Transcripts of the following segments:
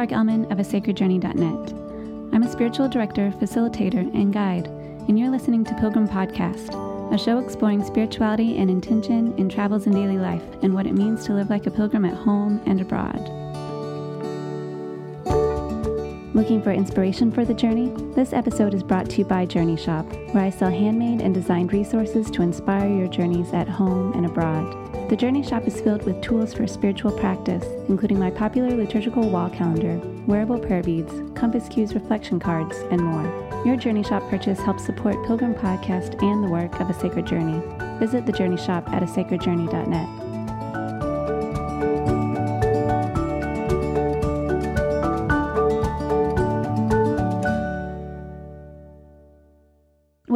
Clark Elman of a sacredjourney.net. I'm a spiritual director, facilitator, and guide, and you're listening to Pilgrim Podcast, a show exploring spirituality and intention in travels and daily life and what it means to live like a pilgrim at home and abroad. Looking for inspiration for the journey? This episode is brought to you by Journey Shop, where I sell handmade and designed resources to inspire your journeys at home and abroad. The Journey Shop is filled with tools for spiritual practice, including my popular liturgical wall calendar, wearable prayer beads, compass cues reflection cards, and more. Your Journey Shop purchase helps support Pilgrim Podcast and the work of A Sacred Journey. Visit the Journey Shop at asacredjourney.net.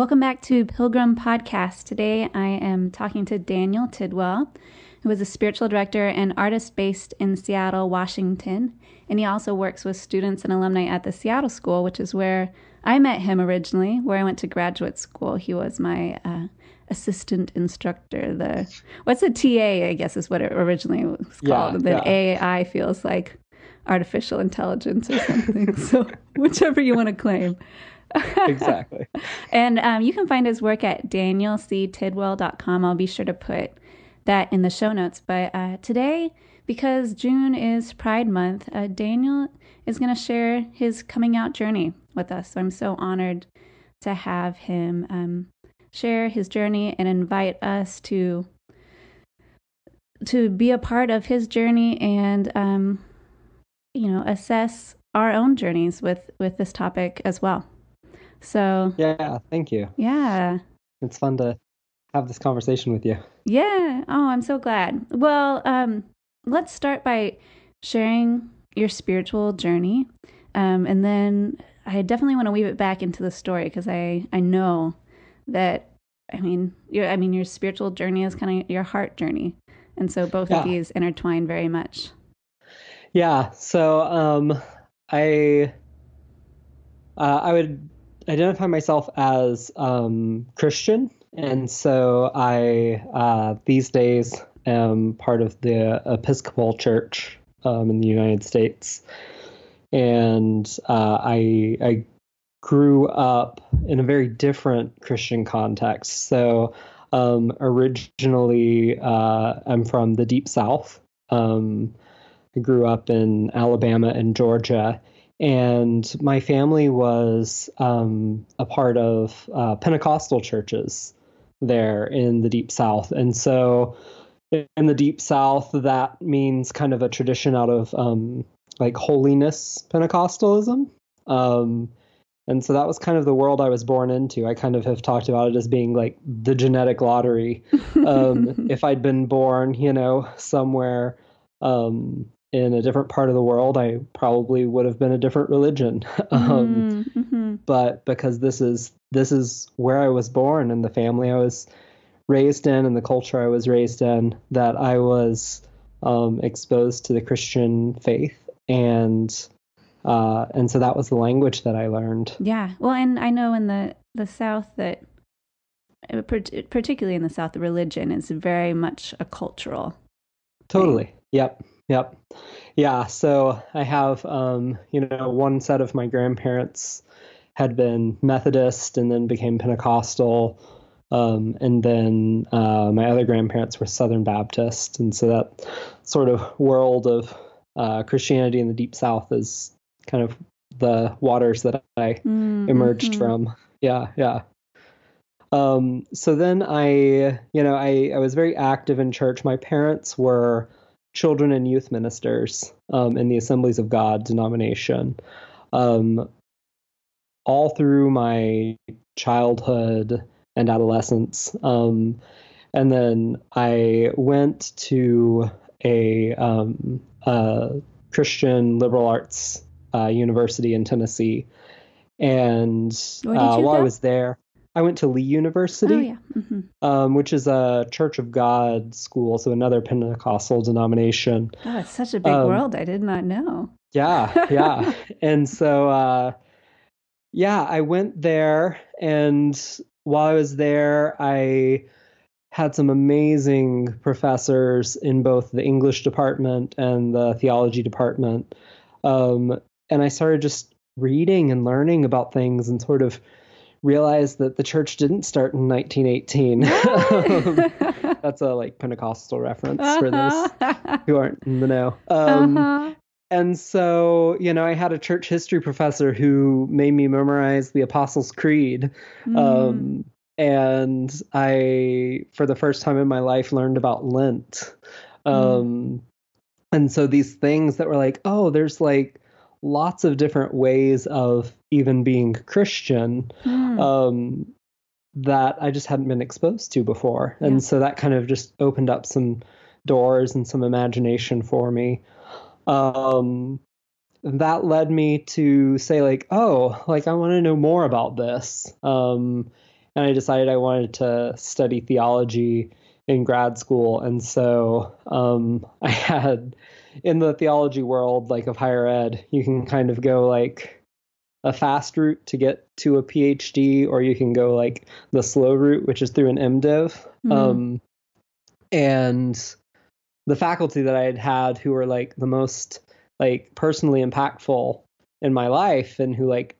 Welcome back to Pilgrim Podcast. Today I am talking to Daniel Tidwell, who is a spiritual director and artist based in Seattle, Washington. And he also works with students and alumni at the Seattle School, which is where I met him originally, where I went to graduate school. He was my uh, assistant instructor. The what's a TA? I guess is what it originally was called. Yeah, the yeah. AI feels like artificial intelligence or something. so whichever you want to claim. exactly. and um, you can find his work at danielctidwell.com. I'll be sure to put that in the show notes. But uh, today, because June is Pride Month, uh, Daniel is going to share his coming out journey with us. So I'm so honored to have him um, share his journey and invite us to to be a part of his journey and um, you know assess our own journeys with with this topic as well. So yeah, thank you. Yeah, it's fun to have this conversation with you. Yeah. Oh, I'm so glad. Well, um, let's start by sharing your spiritual journey, um, and then I definitely want to weave it back into the story because I I know that I mean your I mean your spiritual journey is kind of your heart journey, and so both yeah. of these intertwine very much. Yeah. So um, I uh, I would identify myself as um, Christian, and so I uh, these days am part of the Episcopal Church um, in the United States, and uh, I I grew up in a very different Christian context. So um, originally, uh, I'm from the Deep South. Um, I grew up in Alabama and Georgia and my family was um, a part of uh, Pentecostal churches there in the Deep South. And so in the Deep South, that means kind of a tradition out of um, like holiness Pentecostalism. Um, and so that was kind of the world I was born into. I kind of have talked about it as being like the genetic lottery. Um, if I'd been born, you know, somewhere um, in a different part of the world, I probably would have been a different religion. um, mm-hmm. But because this is this is where I was born and the family I was raised in and the culture I was raised in, that I was um, exposed to the Christian faith and uh, and so that was the language that I learned. Yeah, well, and I know in the the South that uh, particularly in the South, religion is very much a cultural. Totally. Thing. Yep. Yep. Yeah. So I have, um, you know, one set of my grandparents had been Methodist and then became Pentecostal. Um, and then uh, my other grandparents were Southern Baptist. And so that sort of world of uh, Christianity in the Deep South is kind of the waters that I mm-hmm. emerged from. Yeah. Yeah. Um, so then I, you know, I, I was very active in church. My parents were children and youth ministers um, in the Assemblies of God denomination. Um, all through my childhood and adolescence. Um, and then I went to a, um, a Christian liberal arts uh, university in Tennessee. And uh, while I was there, I went to Lee University, oh, yeah. mm-hmm. um, which is a Church of God school, so another Pentecostal denomination. Oh, it's such a big um, world. I did not know. Yeah, yeah. and so, uh, yeah, I went there, and while I was there, I had some amazing professors in both the English department and the theology department. Um, and I started just reading and learning about things and sort of realized that the church didn't start in 1918. um, that's a like Pentecostal reference uh-huh. for those who aren't in the know. Um, uh-huh. And so, you know, I had a church history professor who made me memorize the Apostles' Creed. Mm. Um, and I, for the first time in my life, learned about Lent. Mm. And so these things that were like, oh, there's like lots of different ways of even being Christian mm. um, that I just hadn't been exposed to before. And yeah. so that kind of just opened up some doors and some imagination for me. Um, that led me to say like, oh, like I want to know more about this. Um, and I decided I wanted to study theology in grad school. And so um, I had in the theology world, like of higher ed, you can kind of go like a fast route to get to a PhD, or you can go like the slow route, which is through an MDiv. Mm-hmm. Um, and the faculty that I had had who were like the most like personally impactful in my life and who like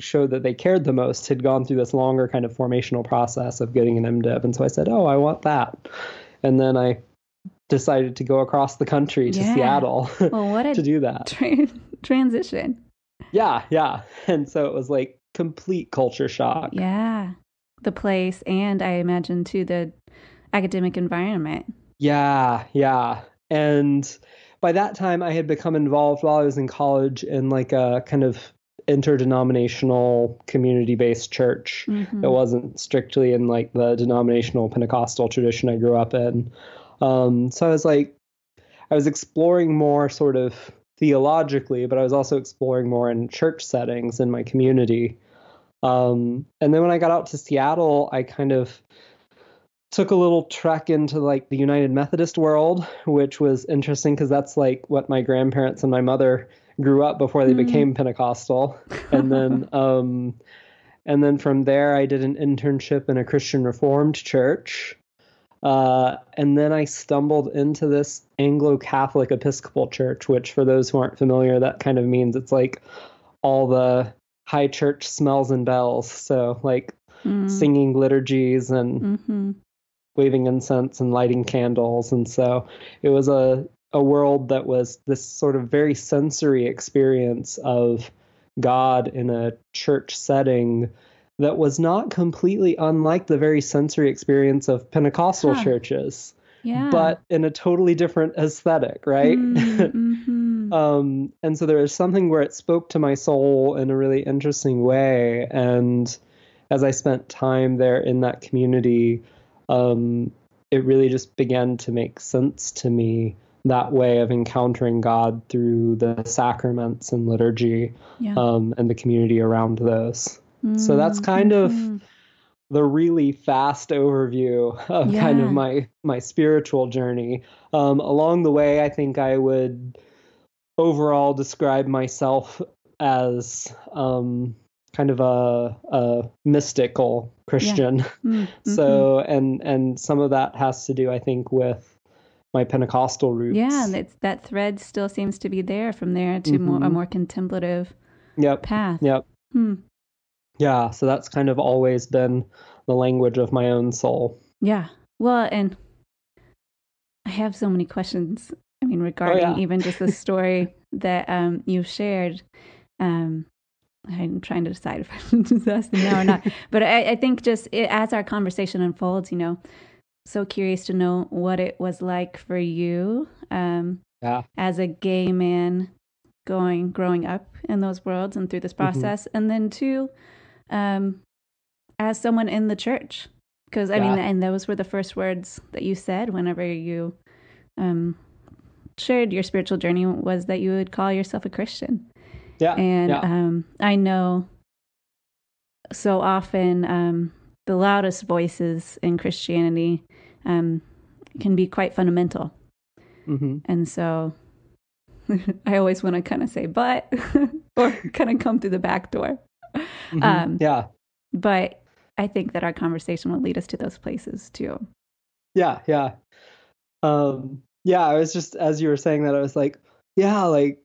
showed that they cared the most had gone through this longer kind of formational process of getting an MDiv. And so I said, Oh, I want that. And then I decided to go across the country to yeah. Seattle well, what to do that. Tra- transition. Yeah, yeah. And so it was like complete culture shock. Yeah. The place and I imagine too the academic environment. Yeah, yeah. And by that time I had become involved while I was in college in like a kind of interdenominational community-based church. Mm-hmm. It wasn't strictly in like the denominational Pentecostal tradition I grew up in. Um, so I was like, I was exploring more sort of theologically, but I was also exploring more in church settings in my community. Um, and then when I got out to Seattle, I kind of took a little trek into like the United Methodist world, which was interesting because that's like what my grandparents and my mother grew up before they mm. became Pentecostal. And then um, and then from there I did an internship in a Christian Reformed church. Uh, and then I stumbled into this Anglo Catholic Episcopal Church, which, for those who aren't familiar, that kind of means it's like all the high church smells and bells. So, like mm. singing liturgies and mm-hmm. waving incense and lighting candles. And so it was a, a world that was this sort of very sensory experience of God in a church setting that was not completely unlike the very sensory experience of Pentecostal huh. churches. Yeah. But in a totally different aesthetic, right? Mm-hmm. um, and so there was something where it spoke to my soul in a really interesting way. And as I spent time there in that community, um, it really just began to make sense to me that way of encountering God through the sacraments and liturgy yeah. um, and the community around those. So that's kind of mm-hmm. the really fast overview of yeah. kind of my my spiritual journey. Um, along the way, I think I would overall describe myself as um, kind of a, a mystical Christian. Yeah. Mm-hmm. so and and some of that has to do, I think, with my Pentecostal roots. Yeah, that that thread still seems to be there from there to mm-hmm. more, a mm-hmm. more contemplative yep. path. Yep. Hmm. Yeah, so that's kind of always been the language of my own soul. Yeah. Well, and I have so many questions. I mean, regarding oh, yeah. even just the story that um, you shared. Um, I'm trying to decide if I should just ask them now or not. But I, I think just it, as our conversation unfolds, you know, so curious to know what it was like for you um, yeah. as a gay man going growing up in those worlds and through this mm-hmm. process, mm-hmm. and then two, um, as someone in the church. Because I yeah. mean, and those were the first words that you said whenever you um, shared your spiritual journey was that you would call yourself a Christian. Yeah. And yeah. Um, I know so often um, the loudest voices in Christianity um, can be quite fundamental. Mm-hmm. And so I always want to kind of say, but, or kind of come through the back door. Mm-hmm. Um, yeah. But I think that our conversation will lead us to those places too. Yeah, yeah. Um, yeah, I was just as you were saying that, I was like, yeah, like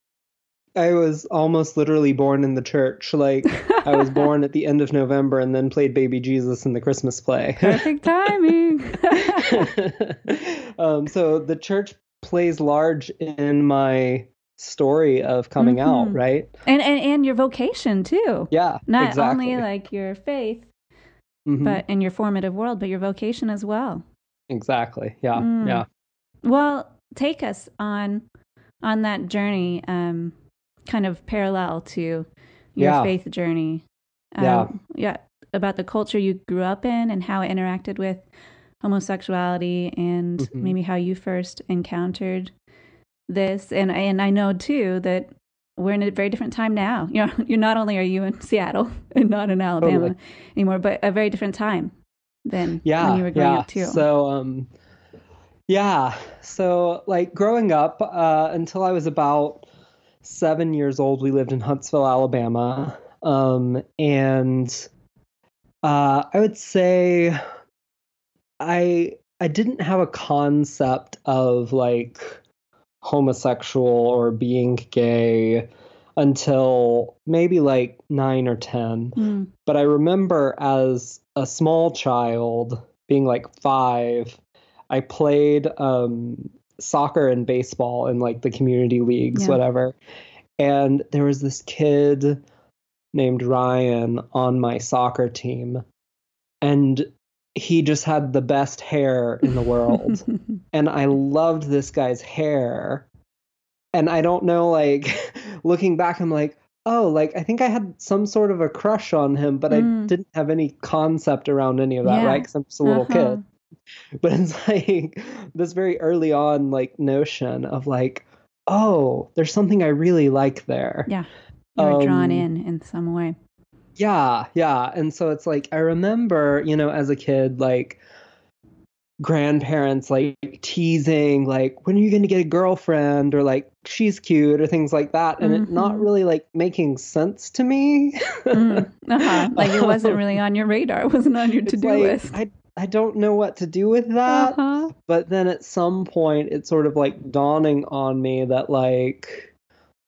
I was almost literally born in the church. Like I was born at the end of November and then played baby Jesus in the Christmas play. Perfect timing. um, so the church plays large in my story of coming Mhm. out, right? and, and and your vocation too. Yeah, Not exactly. only like your faith, Mhm, but in your formative world, but your vocation as well. exactly. Yeah, Mm. yeah. Well, take us on on that journey, um, kind of parallel to your Yeah. faith journey. Yeah. Um, yeah, about the culture you grew up in and how it interacted with homosexuality, and Mhm. maybe how you first encountered this. And and I know too that we're in a very different time now. You know, you're not only are you in Seattle and not in Alabama Totally. anymore, but a very different time than yeah when you were growing yeah up too. so um yeah so like growing up uh until i was about seven years old we lived in huntsville alabama um and uh i would say i i didn't have a concept of like homosexual or being gay until maybe like nine or ten Mm, but I remember as a small child, being like five, I played um, soccer and baseball in like the community leagues, Yeah. whatever. And there was this kid named Ryan on my soccer team, and he just had the best hair in the world. and I loved this guy's hair. And I don't know, like, looking back, I'm like, oh, like, I think I had some sort of a crush on him, but Mm. I didn't have any concept around any of that, Yeah. right? Because I'm just a little Uh-huh. kid. But it's like this very early on, like, notion of, like, oh, there's something I really like there. Yeah. You were drawn Um, in in some way. Yeah, yeah. And so it's like I remember, you know, as a kid, like grandparents like teasing like when are you going to get a girlfriend or like she's cute or things like that and it not Mhm. really like making sense to me Mm, uh-huh. Like it wasn't really on your radar. It wasn't on your to-do like, list. I, I don't know what to do with that Uh-huh. but then at some point it's sort of like dawning on me that like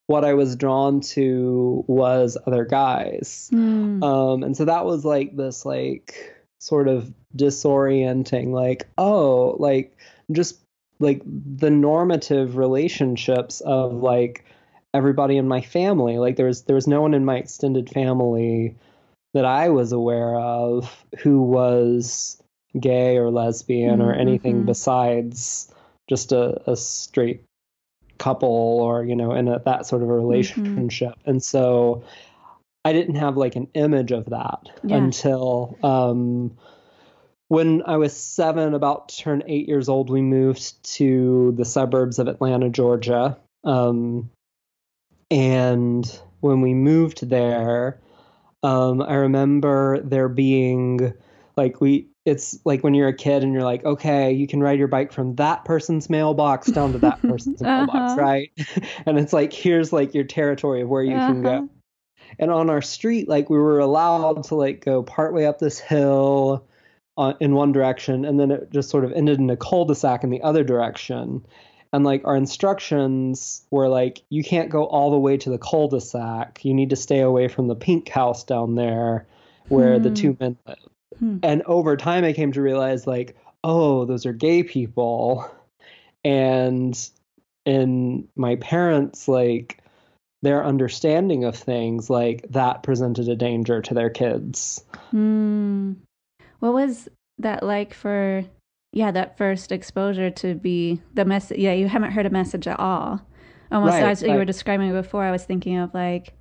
what I was drawn to was other guys. Mm, Um, and so that was like this like sort of disorienting, like, oh, like just like the normative relationships of like everybody in my family. Like there was there was no one in my extended family that I was aware of who was gay or lesbian or anything besides just a, a straight couple or you know in a, that sort of a relationship. And so i didn't have like an image of that Yeah. until um when i was seven about to turn eight years old we moved to the suburbs of atlanta georgia. Um and when we moved there um i remember there being like we it's like when you're a kid and you're like okay you can ride your bike from that person's mailbox down to that person's mailbox Uh-huh. right and it's like here's like your territory of where you can Uh-huh. go and on our street like we were allowed to like go partway up this hill on, in one direction and then it just sort of ended in a cul-de-sac in the other direction and like our instructions were like you can't go all the way to the cul-de-sac you need to stay away from the pink house down there where the Hmm. two men live Hmm. and over time i came to realize like oh those are gay people and in my parents like their understanding of things like that presented a danger to their kids Mm. What was that like for yeah, that first exposure to be the message yeah, you haven't heard a message at all. Almost Right, as you were describing before, I was thinking of like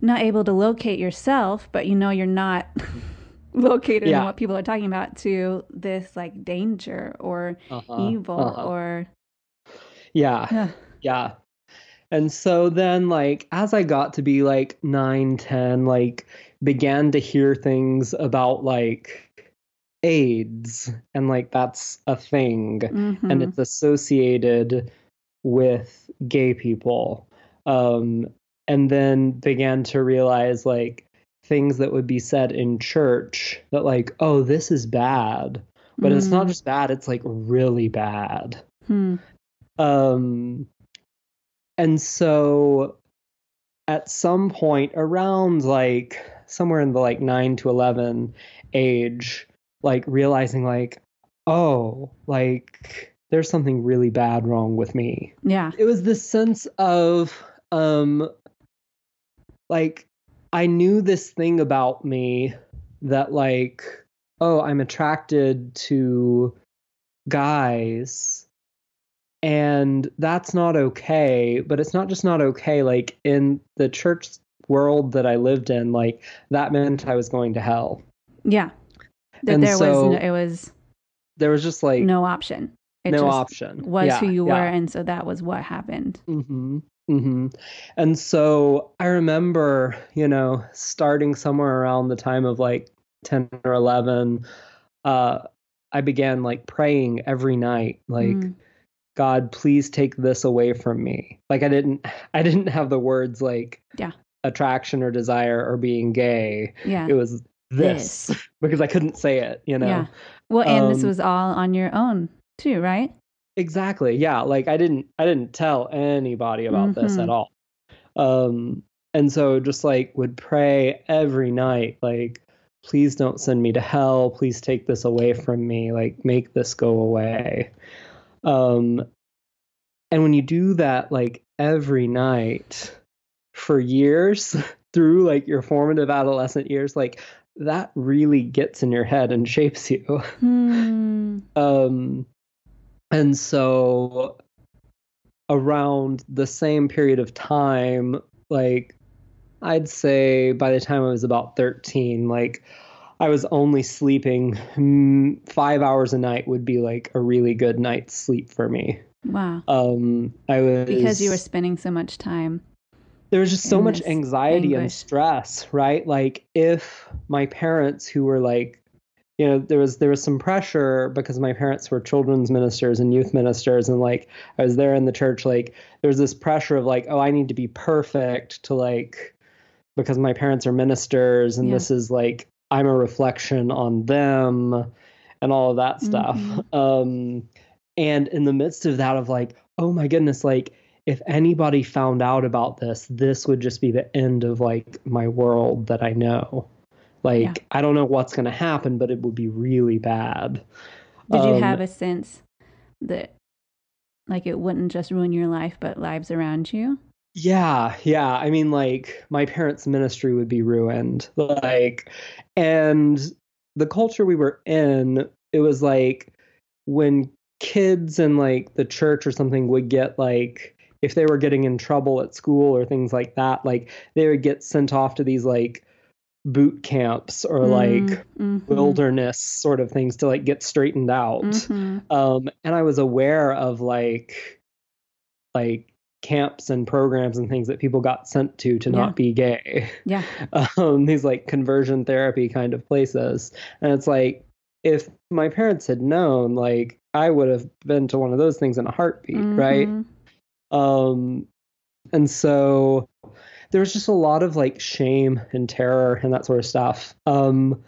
not able to locate yourself, but you know you're not located in what people are talking about to this like danger or Uh-huh, evil uh-huh. or yeah. Yeah. And so then like as i got to be like 9 10 like began to hear things about like aids and like that's a thing and Mhm. it's associated with gay people. Um and then began to realize like things that would be said in church that like oh this is bad but it's not Mm. just bad it's like really bad Hmm. um and so at some point around like somewhere in the like 9 to 11 age like realizing like oh like there's something really bad wrong with me Yeah. it was this sense of um like i knew this thing about me that like oh i'm attracted to guys and that's not okay but it's not just not okay like in the church world that i lived in like that meant i was going to hell Yeah. That And there so, was no, it was there was just like no option. It no just option was Yeah, who you yeah. were, and so that was what happened. hmm hmm And so I remember, you know, starting somewhere around the time of like 10 or 11, uh, I began like praying every night, like, Mm. God, please take this away from me. Like I didn't, I didn't have the words like Yeah. attraction or desire or being gay. Yeah. It was this, because I couldn't say it, you know? Yeah. Well, and this Um, was all on your own too, right? Exactly. Yeah. Like I didn't I didn't tell anybody about this Mhm. at all. Um and so just like would pray every night like please don't send me to hell, please take this away from me, like make this go away. Um and when you do that like every night for years through like your formative adolescent years like that really gets in your head and shapes you. Hmm. Um, and so around the same period of time, like I'd say by the time I was about 13, like I was only sleeping mm, five hours a night would be like a really good night's sleep for me. Wow. Um, I was Because you were spending so much time. there was just so much anxiety and stress right like if my parents who were like you know there was there was some pressure because my parents were children's ministers and youth ministers and like i was there in the church like there was this pressure of like oh i need to be perfect to like because my parents are ministers and Yeah. this is like i'm a reflection on them and all of that stuff Mhm. um and in the midst of that of like oh my goodness like if anybody found out about this this would just be the end of like my world that i know like Yeah. i don't know what's going to happen but it would be really bad Did you Um, have a sense that like it wouldn't just ruin your life, but lives around you? Yeah, yeah. I mean, like, my parents' ministry would be ruined. Like, and the culture we were in, it was like when kids in like the church or something would get like, if they were getting in trouble at school or things like that, like, they would get sent off to these like boot camps or like Mhm. wilderness sort of things to like get straightened out Mhm. um and i was aware of like like camps and programs and things that people got sent to to Yeah. not be gay Yeah. um these like conversion therapy kind of places and it's like if my parents had known like i would have been to one of those things in a heartbeat right Mhm. um and so there was just a lot of like shame and terror and that sort of stuff. Um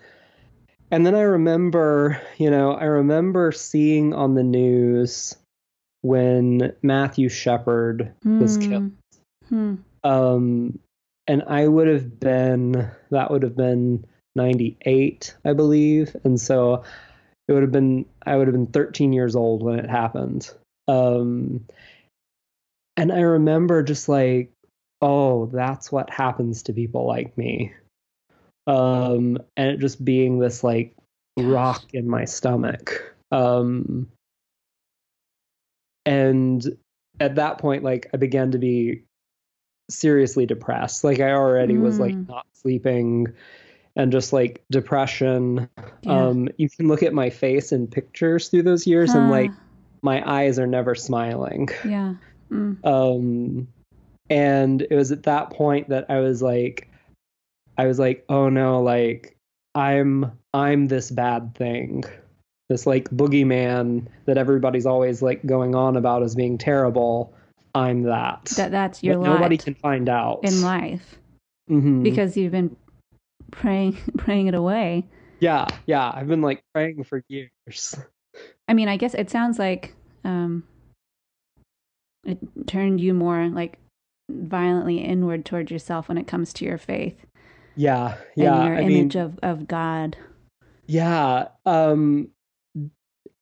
and then i remember you know i remember seeing on the news when matthew shepard was killed. Hmm. um and i would have been that would have been 98 i believe. And so it would have been i would have been 13 years old when it happened. Um and i remember just like oh that's what happens to people like me um and it just being this like rock in my stomach um and at that point like i began to be seriously depressed like i already was like Mm. not sleeping and just like depression Yeah. um you can look at my face in pictures through those years and like my eyes are never smiling yeah. Mm. um and it was at that point that i was like i was like oh no like i'm i'm this bad thing. This like boogeyman that everybody's always like going on about as being terrible. I'm that, That that's your lot nobody can find out. in life Mhm. because you've been praying praying it away. yeah yeah. I've been like praying for years. I mean, I guess it sounds like um, it turned you more like violently inward towards yourself when it comes to your faith yeah yeah and your I image mean, of, of God. yeah um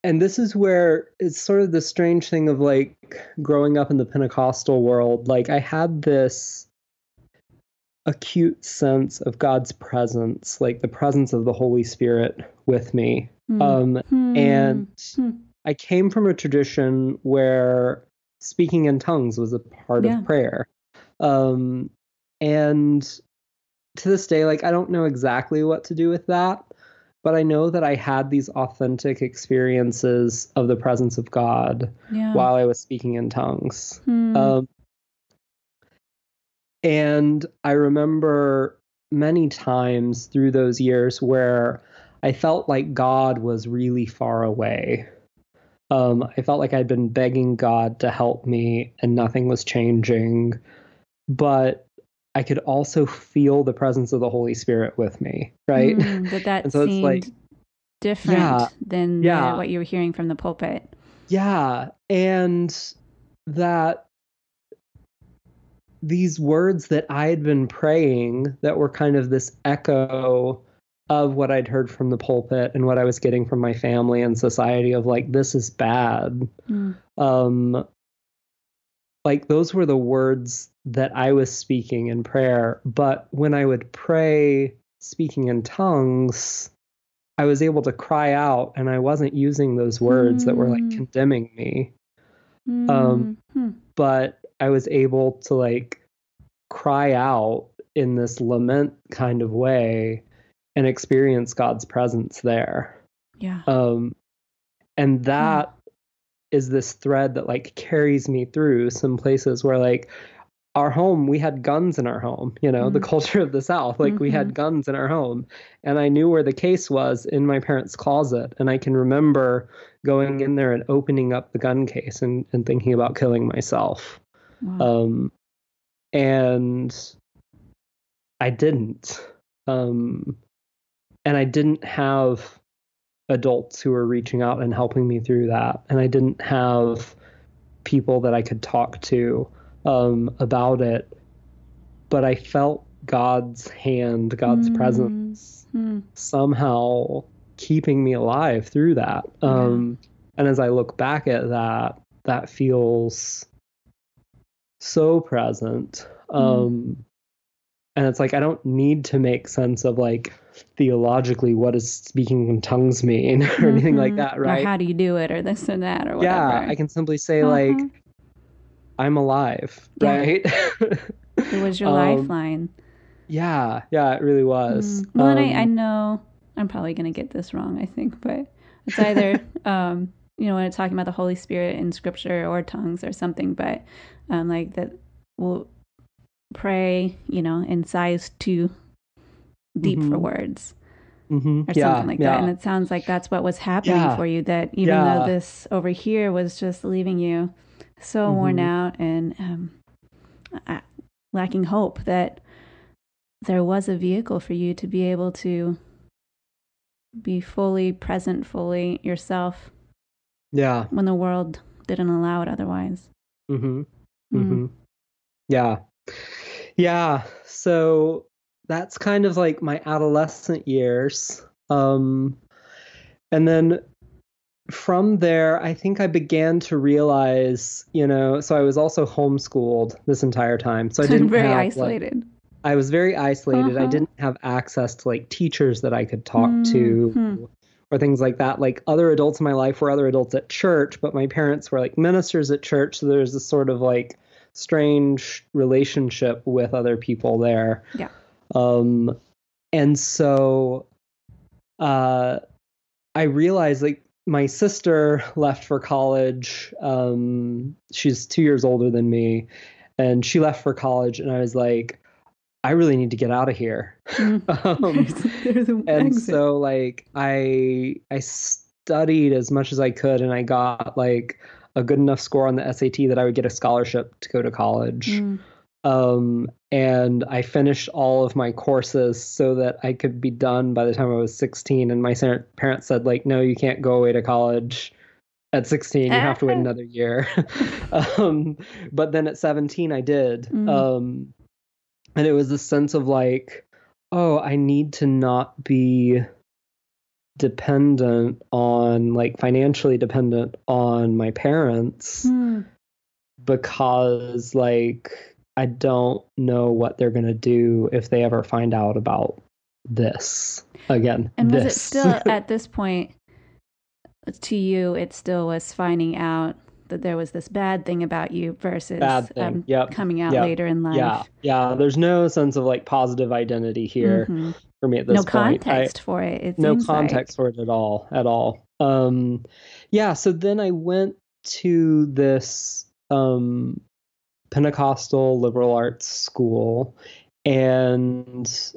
and this is where it's sort of the strange thing of like growing up in the pentecostal world like i had this acute sense of god's presence like the presence of the holy spirit with me Hmm. um Hmm. and Hmm. I came from a tradition where speaking in tongues was a part Yeah. of prayer. Um, and to this day, like, I don't know exactly what to do with that, but I know that I had these authentic experiences of the presence of God yeah. while I was speaking in tongues. Hmm. Um, and I remember many times through those years where I felt like God was really far away. Um, I felt like I'd been begging God to help me and nothing was changing. But I could also feel the presence of the Holy Spirit with me, right? Hmm, that that And so it's seemed like- different Yeah. than Yeah. the- what you were hearing from the pulpit. Yeah, and that these words that I had been praying that were kind of this echo of what I'd heard from the pulpit and what I was getting from my family and society of like this is bad. Hmm. Um like those were the words that I was speaking in prayer, but when I would pray speaking in tongues, I was able to cry out and I wasn't using those words that were like Hmm. condemning me Um, Hmm. but I was able to like cry out in this lament kind of way and experience God's presence there. Yeah. Um, and that is this thread that like carries me through some places where like our home we had guns in our home you know the Mhm. culture of the south like we Mhm. had guns in our home and i knew where the case was in my parents closet and i can remember going in there and opening up the gun case and, and thinking about killing myself Wow. um and i didn't um and i didn't have adults who were reaching out and helping me through that. And i didn't have people that i could talk to um about it but i felt god's hand god's Mm. presence Hmm. somehow keeping me alive through that. Um and as i look back at that that feels so present. Um and it's like i don't need to make sense of like theologically what does speaking in tongues mean or anything like Mhm. that Or right how do you do it, or this or that, or whatever. yeah i can simply say like Uh-huh. i'm alive Yeah. right It was your Um, lifeline. yeah yeah it really was Mm. Well, and I, I Um, know I'm probably going to get this wrong, I think, but it's either, um, you know, when it's talking about the Holy Spirit in scripture or tongues or something, but um, like that we'll pray, you know, in sighs too deep for Mhm. words mhm, or yeah, something like yeah. that. And it sounds like that's what was happening Yeah. for you, that even though this over here was just leaving you so worn Mhm. out and um, uh, lacking hope, that there was a vehicle for you to be able to be fully present, fully yourself yeah when the world didn't allow it otherwise. mm-hmm Mm. hmm Yeah. Yeah. So that's kind of like my adolescent years. Um, and then from there, I think I began to realize, you know, so I was also homeschooled this entire time. So I didn't very have, like- isolated. I was very isolated. I Uh-huh. didn't have access to like teachers that I could talk to Mhm. or things like that. Like other adults in my life were other adults at church, but my parents were like ministers at church. So there's this sort of like strange relationship with other people there. Yeah. Um, and so uh, I realized like my sister left for college. Um, she's two years older than me, and she left for college, and I was like, I really need to get out of here. Mm. um, There's- there's an and exit. so like I I studied as much as I could, and I got like a good enough score on the SAT that I would get a scholarship to go to college. Mm. Um, and I finished all of my courses so that I could be done by the time I was 16. And my parents said, like, no, you can't go away to college. at 16 you have to wait another year um, but then at 17 i did Mm. um, and it was a sense of like oh i need to not be dependent on like financially dependent on my parents Hmm. because like i don't know what they're going to do if they ever find out about this again And was it still at this point to you? It still was finding out that there was this bad thing about you versus Bad thing. um, Yep. coming out Yep. later in life. yeah yeah there's no sense of like positive identity here Mhm. for me at this No point I- context for it. It no seems like. context for it at all at all um yeah so then i went to this um pentecostal liberal arts school and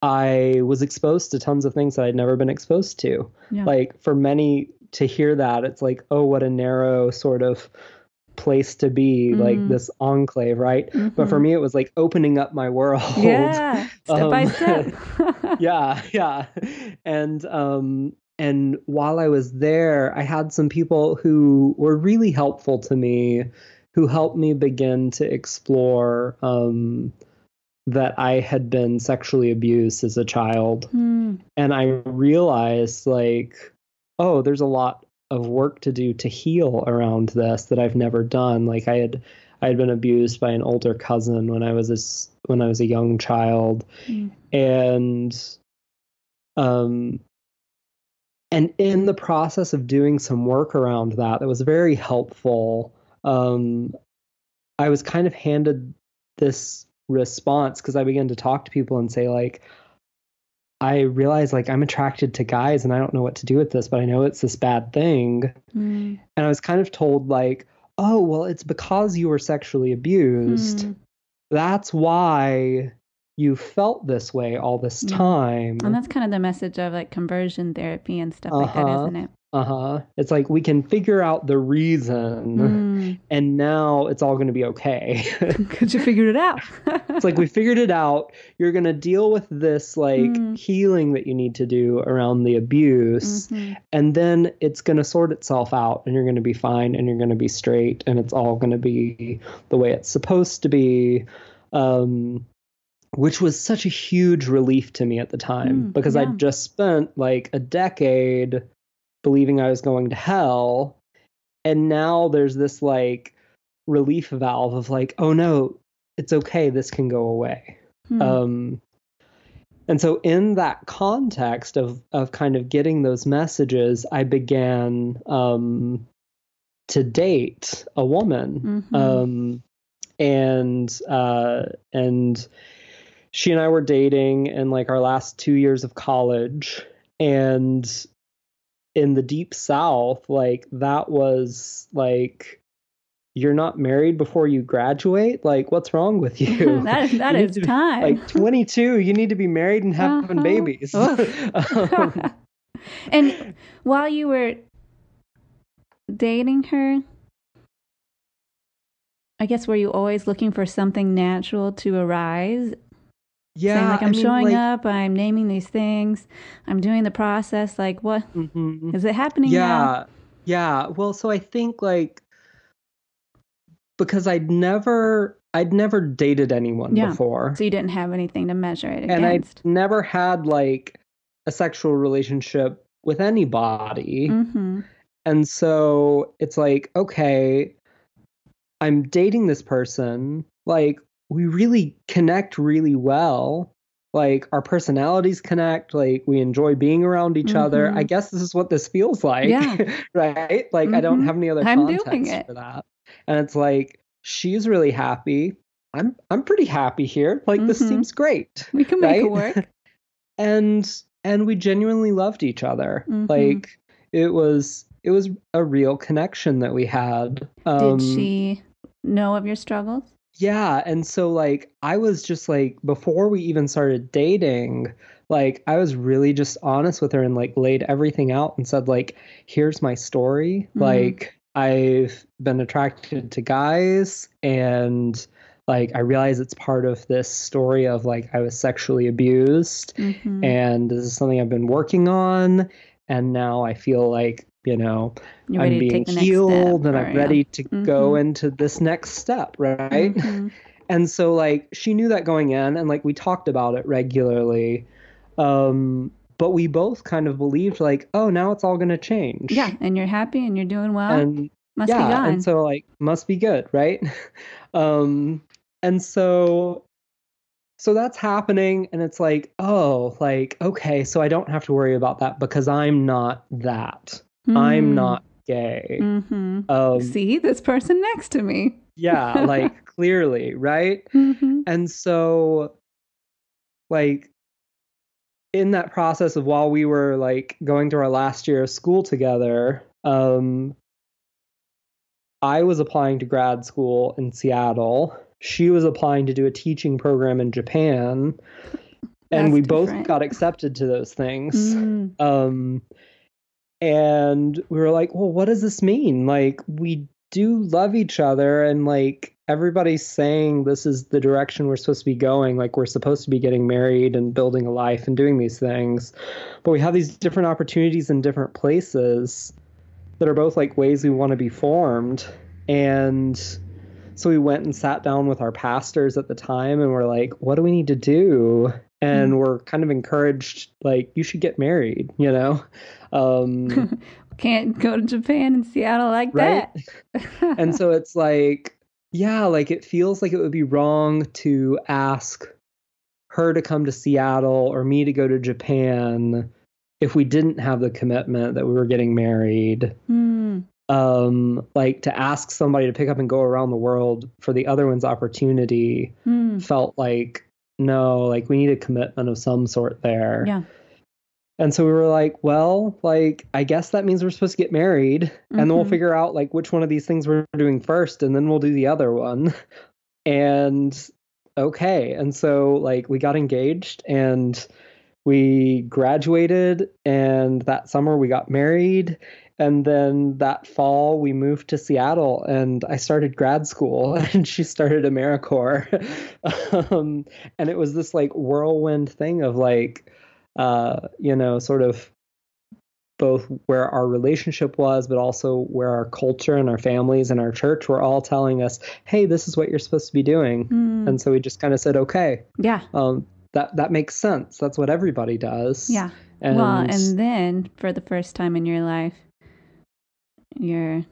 i was exposed to tons of things that i'd never been exposed to Yeah. like for many to hear that it's like oh what a narrow sort of place to be like Mhm. this enclave right but for Mhm. me it was like opening up my world yeah, step by Um, step. yeah yeah and um and while i was there i had some people who were really helpful to me who helped me begin to explore um that i had been sexually abused as a child Hmm. and i realized like oh there's a lot of work to do to heal around this that i've never done like i had i had been abused by an older cousin when i was a, when i was a young child Mm. and um and in the process of doing some work around that that was very helpful um i was kind of handed this response because i began to talk to people and say like i realize like i'm attracted to guys and i don't know what to do with this but i know it's this bad thing Hmm. and i was kind of told like oh well it's because you were sexually abused Hmm. that's why you felt this way all this time. And that's kind of the message of like conversion therapy and stuff like that, Uh-huh. isn't it? Uh huh. It's like we can figure out the reason, Mm. and now it's all going to be okay. Because you figured it out. it's like we figured it out. You're going to deal with this like Mm. healing that you need to do around the abuse, Mhm. and then it's going to sort itself out, and you're going to be fine, and you're going to be straight, and it's all going to be the way it's supposed to be. Um, which was such a huge relief to me at the time Mm, because yeah. I'd just spent like a decade believing I was going to hell. And now there's this like relief valve of like, oh no, it's okay, this can go away. Hmm. Um, and so in that context of of kind of getting those messages, I began um, to date a woman Mhm. um, and uh, and she and I were dating in like our last two years of college, and in the deep south, like that was like you're not married before you graduate. Like, what's wrong with you? that is, that You is to time. like 22, you need to be married and having Uh-huh. babies. Um, and while you were dating her, I guess were you always looking for something natural to arise? Yeah, Saying like I I'm mean, showing like, up, I'm naming these things, I'm doing the process. Like what mhm. is it happening now? yeah yeah well so i think like because i'd never i'd never dated anyone Yeah. before So you didn't have anything to measure it and i'd never had like a sexual relationship with anybody mm-hmm. and so it's like okay i'm dating this person like we really connect really well like our personalities connect like we enjoy being around each other Mhm. i guess this is what this feels like Yeah. right like i don't Mhm. have any other I'm doing context it. for that and it's like she's really happy i'm i'm pretty happy here like this Mhm. seems great We can make it work. and and we genuinely loved each other Mhm. like it was it was a real connection that we had um, Did she know of your struggles? Yeah and so like i was just like before we even started dating like i was really just honest with her and like laid everything out and said like here's my story Mhm. like i've been attracted to guys and like i realize it's part of this story of like i was sexually abused Mhm. and this is something I've been working on. And now I feel like you know, You're I'm being take the next healed and or, I'm yeah. ready to go Mhm. into this next step, right? Mhm. And so like she knew that going in and like we talked about it regularly. Um but we both kind of believed like, oh, now it's all going to change. Yeah, and you're happy and you're doing well. And Must yeah, be gone. and so like must be good, right? um and so so that's happening and it's like, oh, like okay, so I don't have to worry about that because I'm not that. I'm not gay. hmm Um See this person next to me. yeah, like clearly, right? hmm And so, like, in that process of while we were like going through our last year of school together, um, I was applying to grad school in Seattle. She was applying to do a teaching program in Japan. And That's we both got accepted to those things. Mm. Um, and we were like, well, what does this mean? Like, we do love each other, and like everybody's saying this is the direction we're supposed to be going. Like, we're supposed to be getting married and building a life and doing these things. But we have these different opportunities in different places that are both like ways we want to be formed. And so we went and sat down with our pastors at the time and we're like, what do we need to do? And Mm. we're kind of encouraged, like, you should get married, you know? Um, Can't go to Japan and Seattle like Right? that. and so it's like, yeah, like it feels like it would be wrong to ask her to come to Seattle or me to go to Japan if we didn't have the commitment that we were getting married. Mm. Um, like to ask somebody to pick up and go around the world for the other one's opportunity Mm. felt like no, like we need a commitment of some sort there. Yeah. And so we were like, well, like I guess that means we're supposed to get married and then we'll Mhm. figure out like which one of these things we're doing first and then we'll do the other one. And okay. And so like we got engaged and we graduated and that summer we got married and then that fall we moved to Seattle and I started grad school and she started AmeriCorps. um, and it was this like whirlwind thing of like uh, you know, sort of both where our relationship was, but also where our culture and our families and our church were all telling us, hey, this is what you're supposed to be doing. Mm. And so we just kind of said, okay, yeah. um, that that makes sense. That's what everybody does. Yeah. And, well, and then for the first time in your life, you're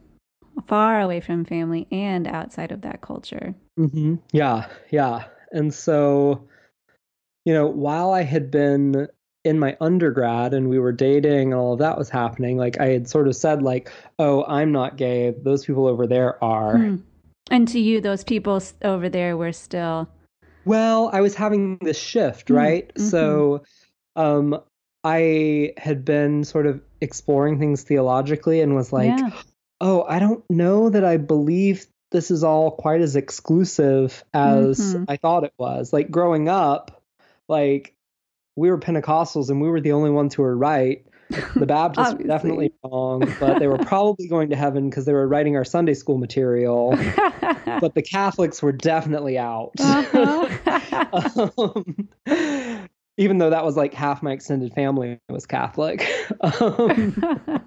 far away from family and outside of that culture. Mhm. yeah, yeah. And so, you know, while I had been in my undergrad and we were dating and all of that was happening, like I had sort of said, like, oh, I'm not gay. Those people over there are. Hmm. And to you, those people over there were still. Well, I was having this shift, Mm, right? mhm. So um I had been sort of exploring things theologically and was like, yeah. "Oh, I don't know that I believe this is all quite as exclusive as Mhm. I thought it was." Like growing up, like we were Pentecostals and we were the only ones who were right. The Baptists were definitely wrong, but they were probably going to heaven because they were writing our Sunday school material. But the Catholics were definitely out. Uh-huh. um, even though that was like half my extended family was Catholic. um,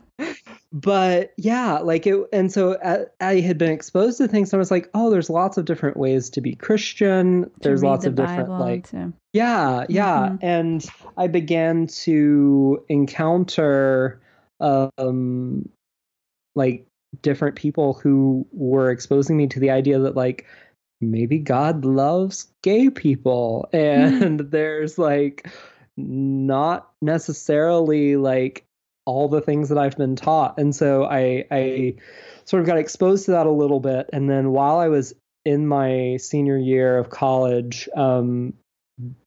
but yeah, like it, and so I, I had been exposed to things. And I was like, oh, there's lots of different ways to be Christian. There's lots the of different Bible, like yeah, yeah. Mhm. And I began to encounter um like different people who were exposing me to the idea that like maybe God loves gay people. And there's like not necessarily like all the things that I've been taught. And so I I sort of got exposed to that a little bit. And then while I was in my senior year of college um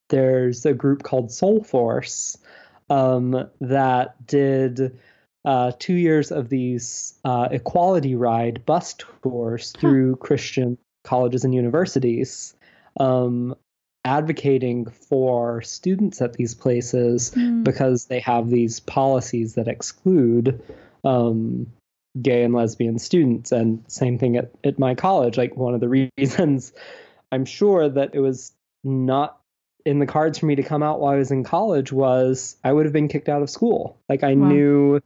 there's a group called Soulforce um, that did uh, two years of these uh, equality ride bus tours through Christian colleges and universities, um, advocating for students at these places Hmm. because they have these policies that exclude um, gay and lesbian students. And same thing at, at my college. Like one of the reasons I'm sure that it was not in the cards for me to come out while I was in college was I would have been kicked out of school. Like I Wow. knew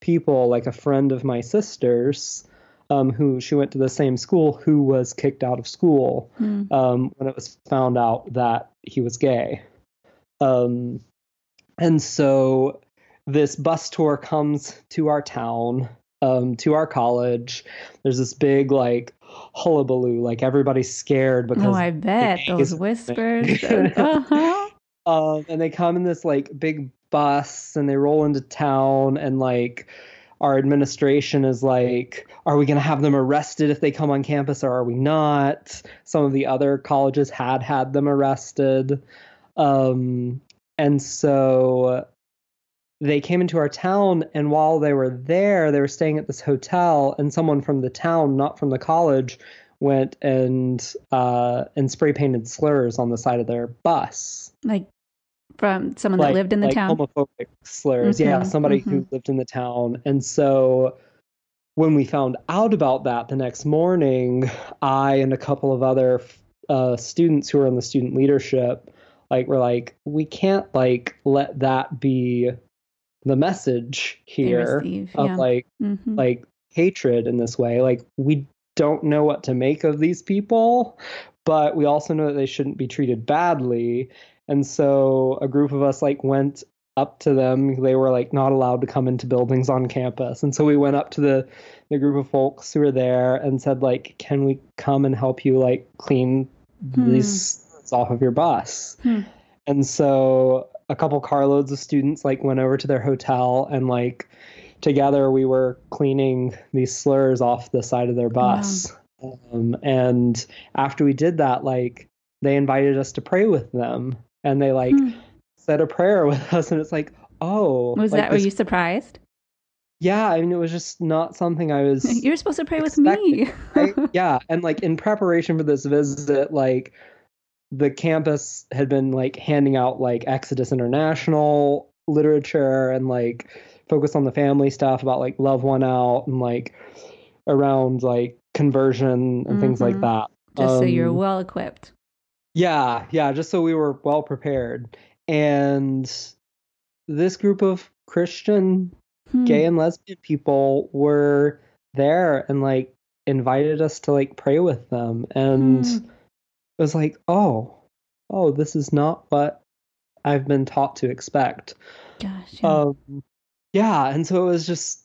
people, like a friend of my sister's, um, who she went to the same school, who was kicked out of school Hmm. um, when it was found out that he was gay. Um, and so this bus tour comes to our town, um, to our college. There's this big like hullabaloo, like everybody's scared because Oh, I bet those whispers. uh huh. um, and they come in this like big bus and they roll into town and like our administration is like are we going to have them arrested if they come on campus or are we not? Some of the other colleges had had them arrested. Um, and so they came into our town and while they were there they were staying at this hotel and someone from the town not from the college went and uh, and spray painted slurs on the side of their bus. Like from someone that lived in the like town. homophobic slurs. yeah, Mhm, somebody who mhm. lived in the town. And so when we found out about that the next morning, I and a couple of other uh, students who were in the student leadership, like, were like, we can't like let that be the message here receive, of yeah. like Mhm. like hatred in this way. Like we don't know what to make of these people, but we also know that they shouldn't be treated badly. And so a group of us like went up to them. They were like not allowed to come into buildings on campus. And so we went up to the the group of folks who were there and said like, "Can we come and help you like clean Hmm. these off of your bus?" Hmm. And so a couple carloads of students like went over to their hotel and like together we were cleaning these slurs off the side of their bus. Um, and after we did that, like they invited us to pray with them and they like Hmm. said a prayer with us and it's like, oh, Was like, that? Were you surprised? Yeah, I mean it was just not something I was You're supposed to pray with me. right? yeah and like in preparation for this visit like the campus had been like handing out like exodus international literature and like focus on the family stuff about like love one out and like around like conversion and things like Mhm. that Just so you're Um, well equipped. Yeah yeah just so we were well prepared and this group of christian Hmm. gay and lesbian people were there and like invited us to like pray with them and Hmm. it was like oh oh this is not what i've been taught to expect Gosh. Yeah. um yeah and so it was just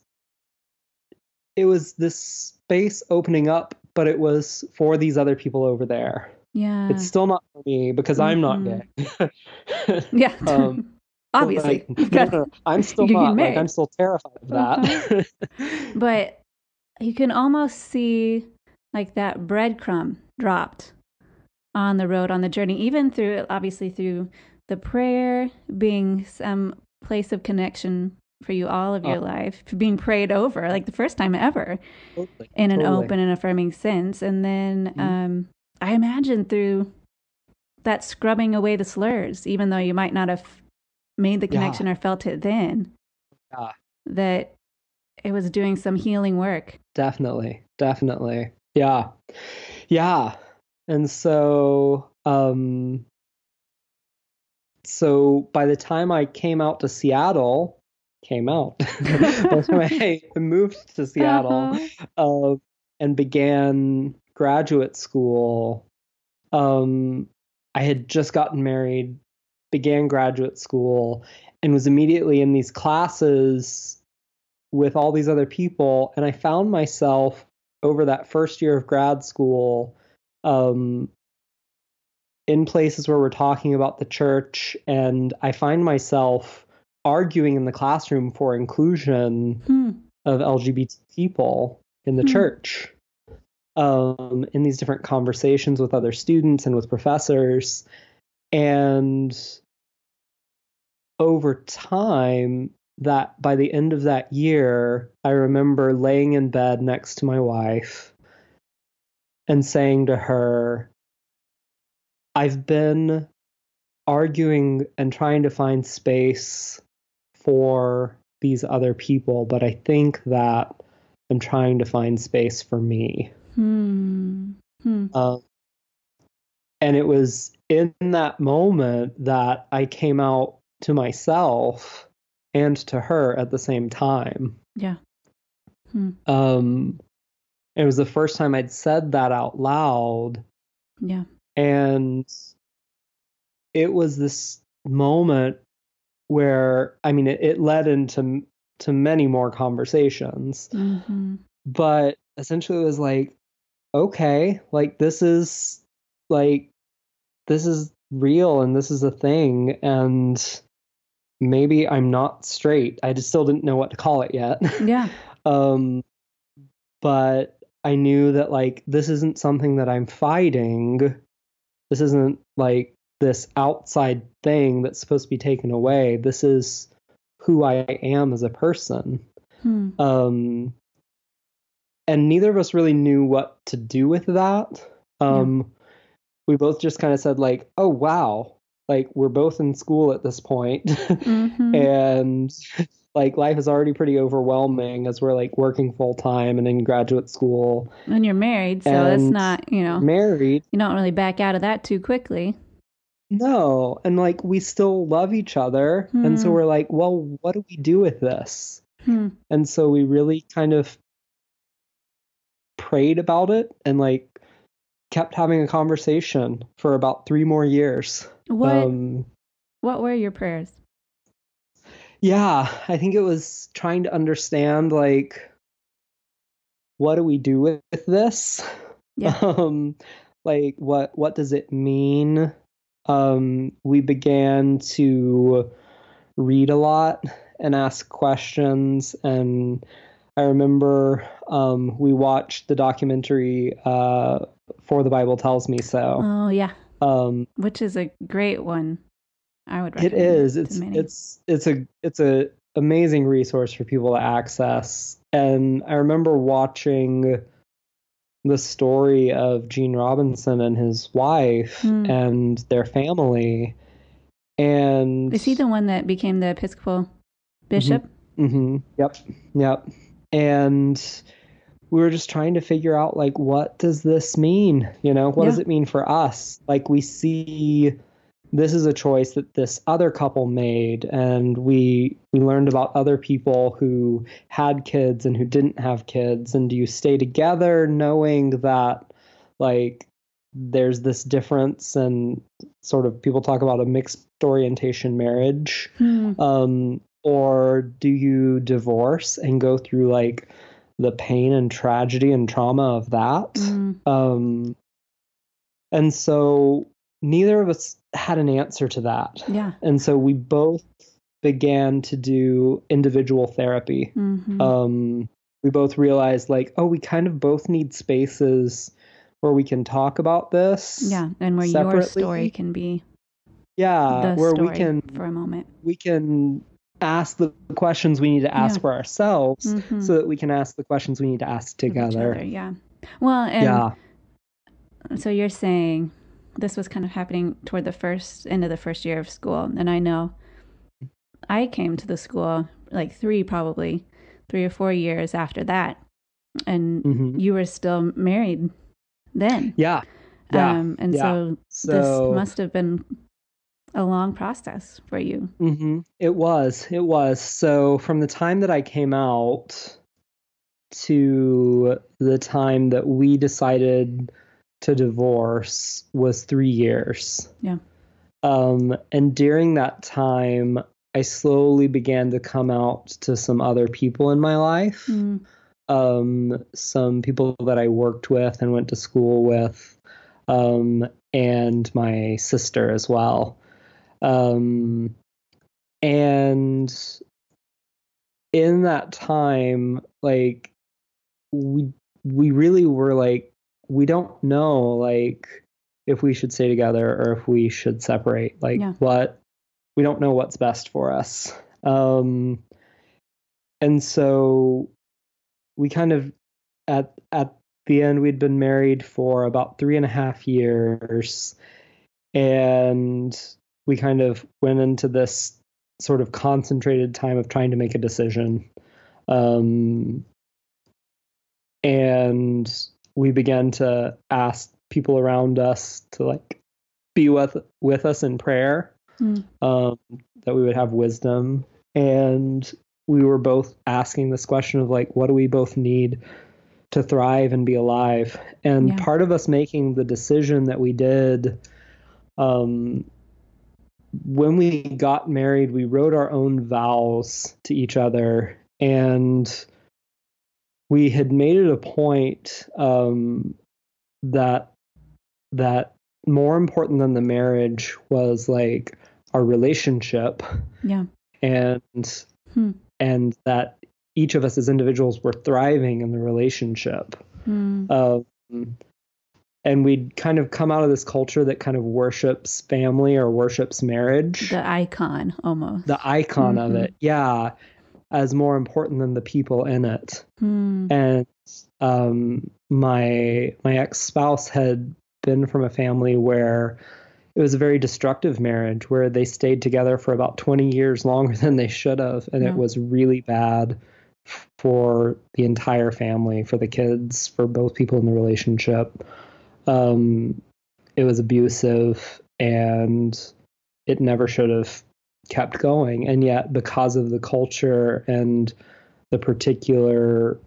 it was this space opening up but it was for these other people over there yeah. it's still not for me because i'm not Mhm. gay yeah. um, Obviously. like, no, no, i'm still not like i'm still terrified of that but you can almost see like that breadcrumb dropped on the road on the journey even through obviously through the prayer being some place of connection for you all of your Oh. life being prayed over like the first time ever Totally, in an totally. open and affirming sense and then Mhm. um i imagine through that scrubbing away the slurs even though you might not have made the Yeah. connection or felt it then Yeah. that it was doing some healing work definitely definitely yeah yeah and so um so by the time i came out to seattle came out by the time i moved to seattle Uh-huh. uh, and began graduate school um i had just gotten married began graduate school and was immediately in these classes with all these other people and i found myself over that first year of grad school um, in places where we're talking about the church and i find myself arguing in the classroom for inclusion Hmm. of lgbt people in the Hmm. church um, in these different conversations with other students and with professors. And over time that by the end of that year i remember laying in bed next to my wife and saying to her i've been arguing and trying to find space for these other people but i think that i'm trying to find space for me Hmm. Hmm. um, and it was in that moment that I came out to myself and to her at the same time. Yeah. Hmm. Um, it was the first time I'd said that out loud. Yeah. And it was this moment where, I mean, it, it led into to many more conversations, hmm but essentially it was like, okay, like this is like this is real and this is a thing and maybe I'm not straight. I just still didn't know what to call it yet. Yeah. um but I knew that like this isn't something that I'm fighting. This isn't like this outside thing that's supposed to be taken away. This is who I am as a person. Hmm. Um and neither of us really knew what to do with that. Um we both just kind of said like, "Oh wow, like we're both in school at this point." Mhm. and like life is already pretty overwhelming as we're like working full time and in graduate school, And you're married, so And not, you know, married. you don't really back out of that too quickly. No, and like we still love each other. And so Hmm. we're like, well, what do we do with this? Hmm. And so we really kind of prayed about it and like kept having a conversation for about three more years. What Um, what were your prayers? yeah, I think it was trying to understand like what do we do with, with this? Yeah. Um like what what does it mean? Um we began to read a lot and ask questions and I remember um we watched the documentary uh For the Bible Tells Me So. Oh yeah, Um which is a great one. I would It is. It's it's it's a it's a amazing resource for people to access. And I remember watching the story of Gene Robinson and his wife Hmm. and their family. And Is he the one that became the Episcopal bishop? hmm Yep. Yep. And we were just trying to figure out like what does this mean? You know, what does it mean for us? Like we see this is a choice that this other couple made and we we learned about other people who had kids and who didn't have kids and do you stay together knowing that like there's this difference and sort of people talk about a mixed orientation marriage Hmm. um, or do you divorce and go through like the pain and tragedy and trauma of that? Hmm. Um, and so neither of us had an answer to that. Yeah. And so we both began to do individual therapy. hmm Um, we both realized like, oh, we kind of both need spaces where we can talk about this. yeah, and where your story can be Yeah, where we can for a moment. we can ask the questions we need to ask Yeah. for ourselves Mhm. so that we can ask the questions we need to ask together. other, yeah. Well, and yeah. so you're saying this was kind of happening toward the first end of the first year of school, and I know I came to the school like three, probably three or four years after that, and hmm you were still married then. Yeah. Yeah. Um, and yeah. so, so this must have been a long process for you. mhm, it was. It was. So from the time that I came out to the time that we decided to divorce was three years. Yeah. Um, and during that time, I slowly began to come out to some other people in my life. Mm, um, some people that I worked with and went to school with, um, and my sister as well. Um, and in that time, like we we really were like we don't know like if we should stay together or if we should separate. Like Yeah. what we don't know what's best for us. Um, and so we kind of at at the end we'd been married for about three and a half years and we kind of went into this sort of concentrated time of trying to make a decision um, and we began to ask people around us to like be with with us in prayer mm, um, that we would have wisdom and we were both asking this question of like, what do we both need to thrive and be alive? And Yeah. part of us making the decision that we did, um, when we got married, we wrote our own vows to each other, and we had made it a point um, that that more important than the marriage was like our relationship Yeah. and Hmm. and that each of us as individuals were thriving in the relationship Mm. um, and we'd kind of come out of this culture that kind of worships family or worships marriage The icon almost. the icon of Mhm. it yeah as more important than the people in it Mm. and um, my my ex spouse had been from a family where it was a very destructive marriage where they stayed together for about 20 years longer than they should have and Yeah. it was really bad for the entire family for the kids for both people in the relationship um, it was abusive and it never should have kept going and yet because of the culture and the particular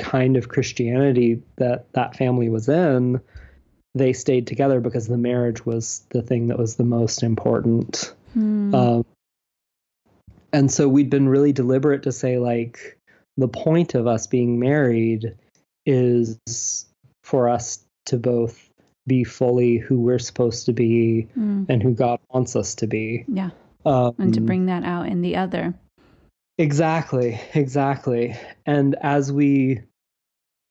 kind of Christianity that that family was in, they stayed together because the marriage was the thing that was the most important. Mm. Um, and so we'd been really deliberate to say, like, the point of us being married is for us to both be fully who we're supposed to be Mm. and who God wants us to be. Yeah. Um, And to bring that out in the other. Exactly, exactly. And as we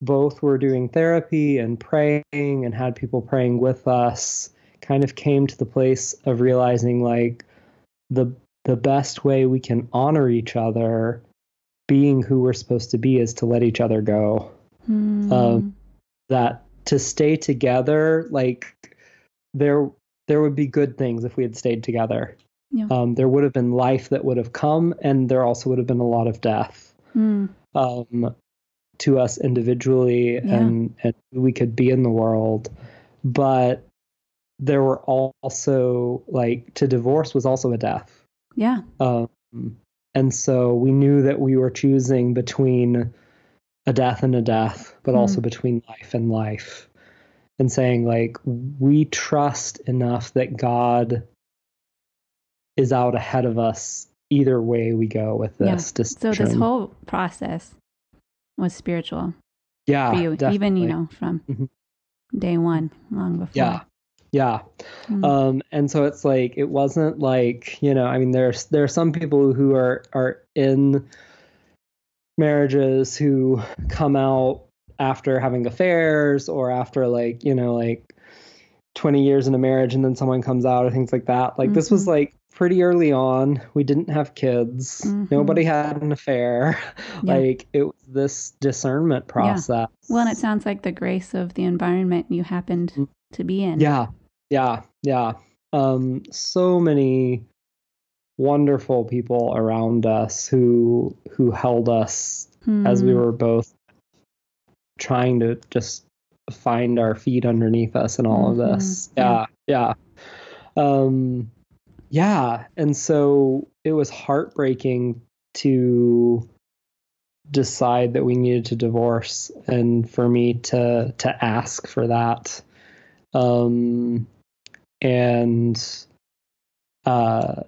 both were doing therapy and praying and had people praying with us, kind of came to the place of realizing like the the best way we can honor each other being who we're supposed to be is to let each other go. Mm. Um, That to stay together, like there there would be good things if we had stayed together. Yeah. Um, there would have been life that would have come, and there also would have been a lot of death Mm. um, to us individually, Yeah. and and we could be in the world. But there were also like to divorce was also a death. Yeah. Um, and so we knew that we were choosing between a death and a death, but also Hmm. between life and life. And saying, like, we trust enough that God is out ahead of us either way we go with Yeah. this So this whole process was spiritual yeah, you, even you know from Mhm. day one, long before. Yeah. Yeah. Mm. Um, and so it's like it wasn't like you know I mean there's there are some people who are are in marriages who come out after having affairs or after like you know like 20 years in a marriage and then someone comes out or things like that like this was Mhm. like pretty early on we didn't have kids Mhm. nobody had an affair Yeah. like it was this discernment process well, and it sounds like the grace of the environment you happened Mm. to be in. Yeah, yeah, yeah. Um, so many wonderful people around us who who held us as we Mm. were both trying to just find our feet underneath us and all of this. Yeah. Yeah, yeah. Um, yeah, and so it was heartbreaking to decide that we needed to divorce and for me to to ask for that um and uh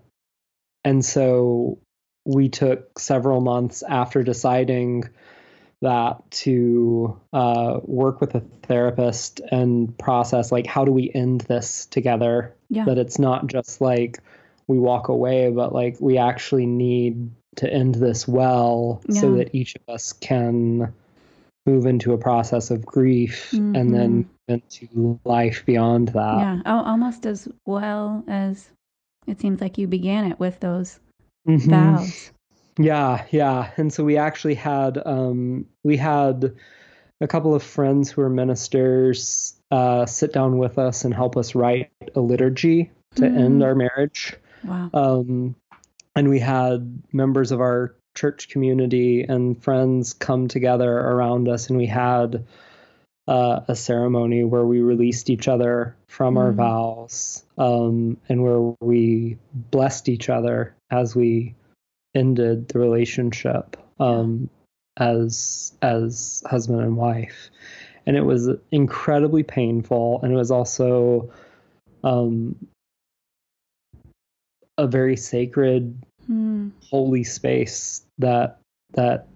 and so we took several months after deciding that to uh, work with a therapist and process like how do we end this together Yeah. that it's not just like we walk away but like we actually need to end this well so that each of us can move into a process of grief and then Mhm. into life beyond that yeah, al- almost as well as it seems like you began it with those Mhm. vows. Yeah, yeah. And so we actually had um we had a couple of friends who were ministers uh sit down with us and help us write a liturgy to end Mm. our marriage. Wow. Um and we had members of our church community and friends come together around us and we had uh, a ceremony where we released each other from our Mm. vows um, and where we blessed each other as we ended the relationship um, as as husband and wife, and it was incredibly painful, and it was also um, a very sacred, Hmm. holy space that that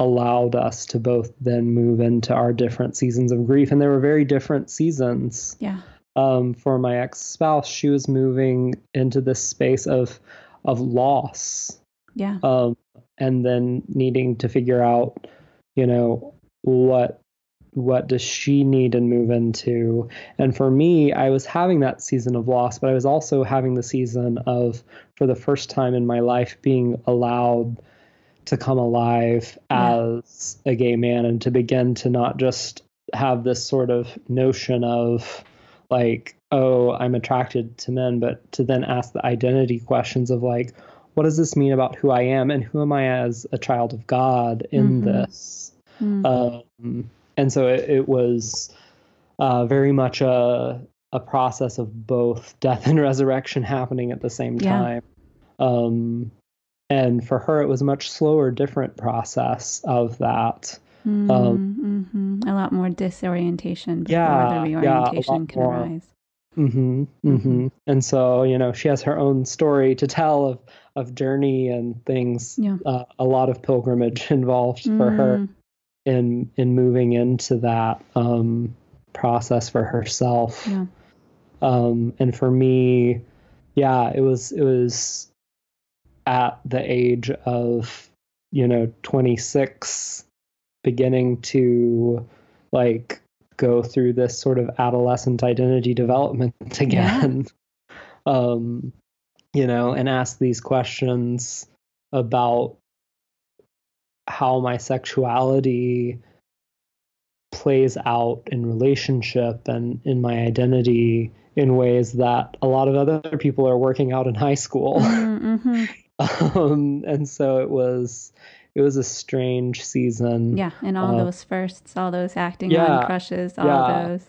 allowed us to both then move into our different seasons of grief, and there were very different seasons Yeah. um, for my ex spouse, she was moving into this space of of loss, Yeah. um, and then needing to figure out, you know, what what does she need and move into. And for me, I was having that season of loss, but I was also having the season of, for the first time in my life, being allowed to come alive Yeah. as a gay man and to begin to not just have this sort of notion of like, oh, I'm attracted to men, but to then ask the identity questions of like, what does this mean about who I am and who am I as a child of God in Mhm. this? Hmm. Um, and so it, it was uh, very much a a process of both death and resurrection happening at the same Yeah. time. Um, and for her, it was a much slower, different process of that. Hmm. um, Mhm. A lot more disorientation before Yeah, the yeah, reorientation lot can more. arise. hmm hmm And so, you know, she has her own story to tell of of journey and things. Yeah. Uh, a lot of pilgrimage involved for her Mm. in in moving into that um, process for herself. Yeah. Um, and for me, yeah, it was it was at the age of you know 26, beginning to like go through this sort of adolescent identity development again. Um, you know, and ask these questions about how my sexuality plays out in relationship and in my identity in ways that a lot of other people are working out in high school. Mm, mhm. um, and so it was it was a strange season. Yeah, and all Uh, those firsts, all those acting yeah, on crushes, all yeah. those.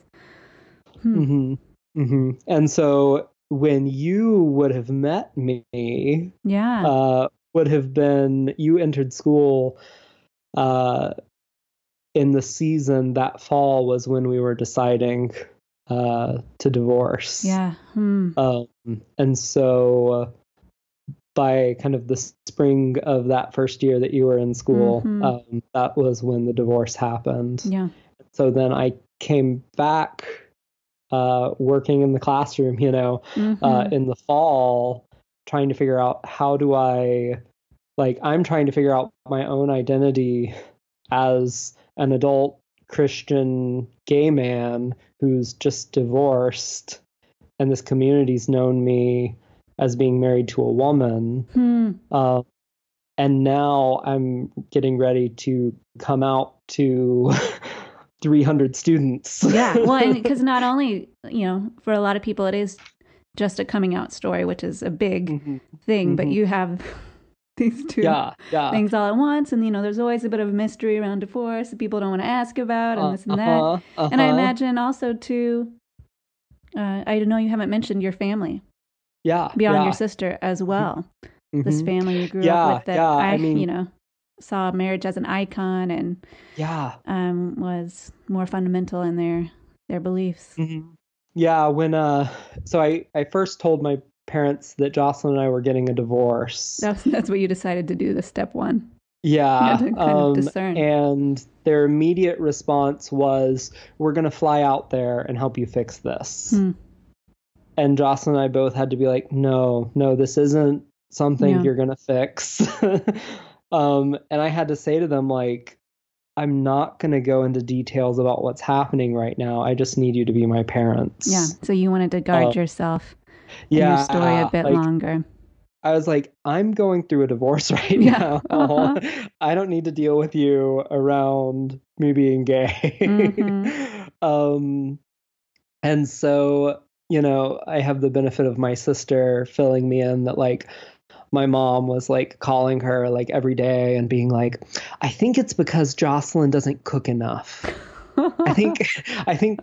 Hmm. hmm hmm And so when you would have met me, Yeah. uh, would have been you entered school uh, in the season that fall was when we were deciding uh, to divorce. yeah. Hmm. Um, and so uh, by kind of the spring of that first year that you were in school, Mhm. um, that was when the divorce happened. Yeah. So then I came back uh, working in the classroom, you know, uh, Mhm. in the fall, trying to figure out how do I, like, I'm trying to figure out my own identity as an adult Christian gay man who's just divorced, and this community's known me as being married to a woman. Hmm. Uh, and now I'm getting ready to come out to 300 students. yeah. Well, because not only, you know, for a lot of people, it is just a coming out story, which is a big Mhm. thing, but Mhm. you have these two Yeah, yeah. things all at once. And, you know, there's always a bit of mystery around divorce that people don't want to ask about and this and that. Uh-huh, And I uh-huh. imagine also, too, uh, I know you haven't mentioned your family yeah, beyond yeah. your sister as well. This Mhm. family you grew Yeah, up with that yeah, I, I mean- you know, saw marriage as an icon and Yeah. um, was more fundamental in their their beliefs. Mhm. Yeah, when uh so I I first told my parents that Jocelyn and I were getting a divorce. That's that's what you decided to do. The step one. Yeah. had to kind of um, discern. and their immediate response was, "We're going to fly out there and help you fix this." Hmm. And Jocelyn and I both had to be like, "No, no, this isn't something Yeah. you're going to fix." um, and I had to say to them like, "I'm not going to go into details about what's happening right now. I just need you to be my parents." Yeah. So you wanted to guard Uh, yourself yeah. your story a bit like, longer. I was like, I'm going through a divorce right Yeah, now. uh-huh. I don't need to deal with you around me being gay. Mhm. um, and so, you know, I have the benefit of my sister filling me in that, like, my mom was like calling her like every day and being like, I think it's because Jocelyn doesn't cook enough. I think I think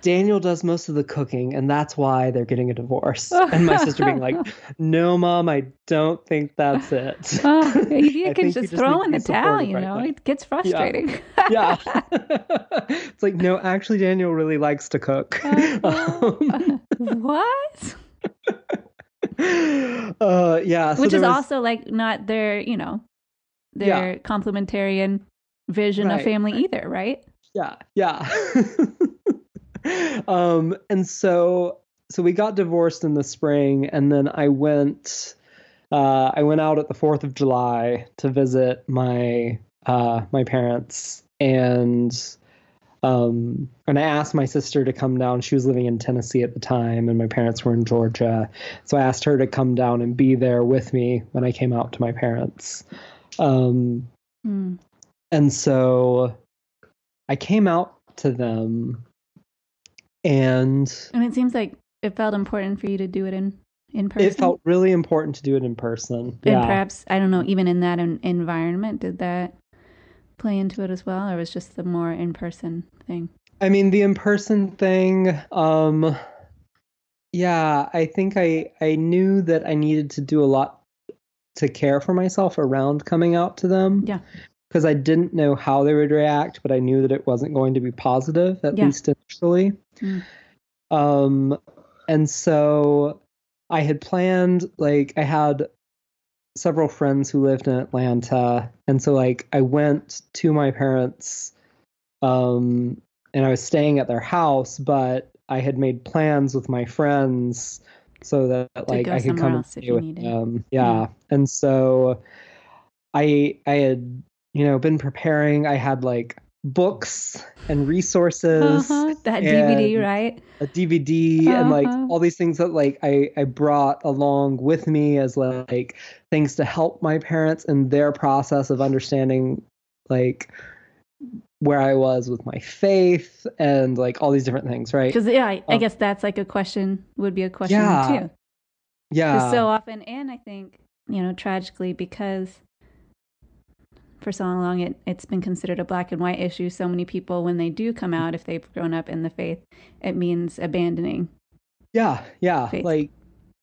Daniel does most of the cooking, and that's why they're getting a divorce. And my sister being like, "No, mom, I don't think that's it." Oh, you can just you throw in the towel, you know. now. It gets frustrating. yeah, it's like no, actually, Daniel really likes to cook. Um, what? uh, yeah, so Which is was- also like not their, you know, Yeah. their complementarian vision of family right. either, right? yeah yeah um and so so we got divorced in the spring and then i went uh i went out at the 4th of july to visit my uh my parents and um and i asked my sister to come down she was living in tennessee at the time and my parents were in georgia so i asked her to come down and be there with me when i came out to my parents um Hmm. and so I came out to them and And it seems like it felt important for you to do it in in person. it felt really important to do it in person. and Yeah. perhaps I don't know, even in that environment, did that play into it as well, or was just the more in person thing? I mean the in-person thing um yeah, I think I I knew that I needed to do a lot to care for myself around coming out to them. Yeah. Because I didn't know how they would react, but I knew that it wasn't going to be positive, at Yeah. least initially. Mm. Um, and so I had planned, like, I had several friends who lived in Atlanta. And so, like, I went to my parents, um, and I was staying at their house, but I had made plans with my friends so that, like, I could come and else if stay with them. Yeah. And so I, I had, you know, been preparing. I had, like, books and resources Uh-huh. That DVD, right? a DVD and like Uh-huh. all these things that like I I brought along with me as like things to help my parents in their process of understanding like where I was with my faith and like all these different things, right? Because yeah, I, I Um, guess that's like a question would be a question too. Yeah. too. Yeah. so often, and I think you know, tragically, because for so long it it's been considered a black and white issue. So many people, when they do come out, if they've grown up in the faith, it means abandoning. Yeah, yeah. Faith. Like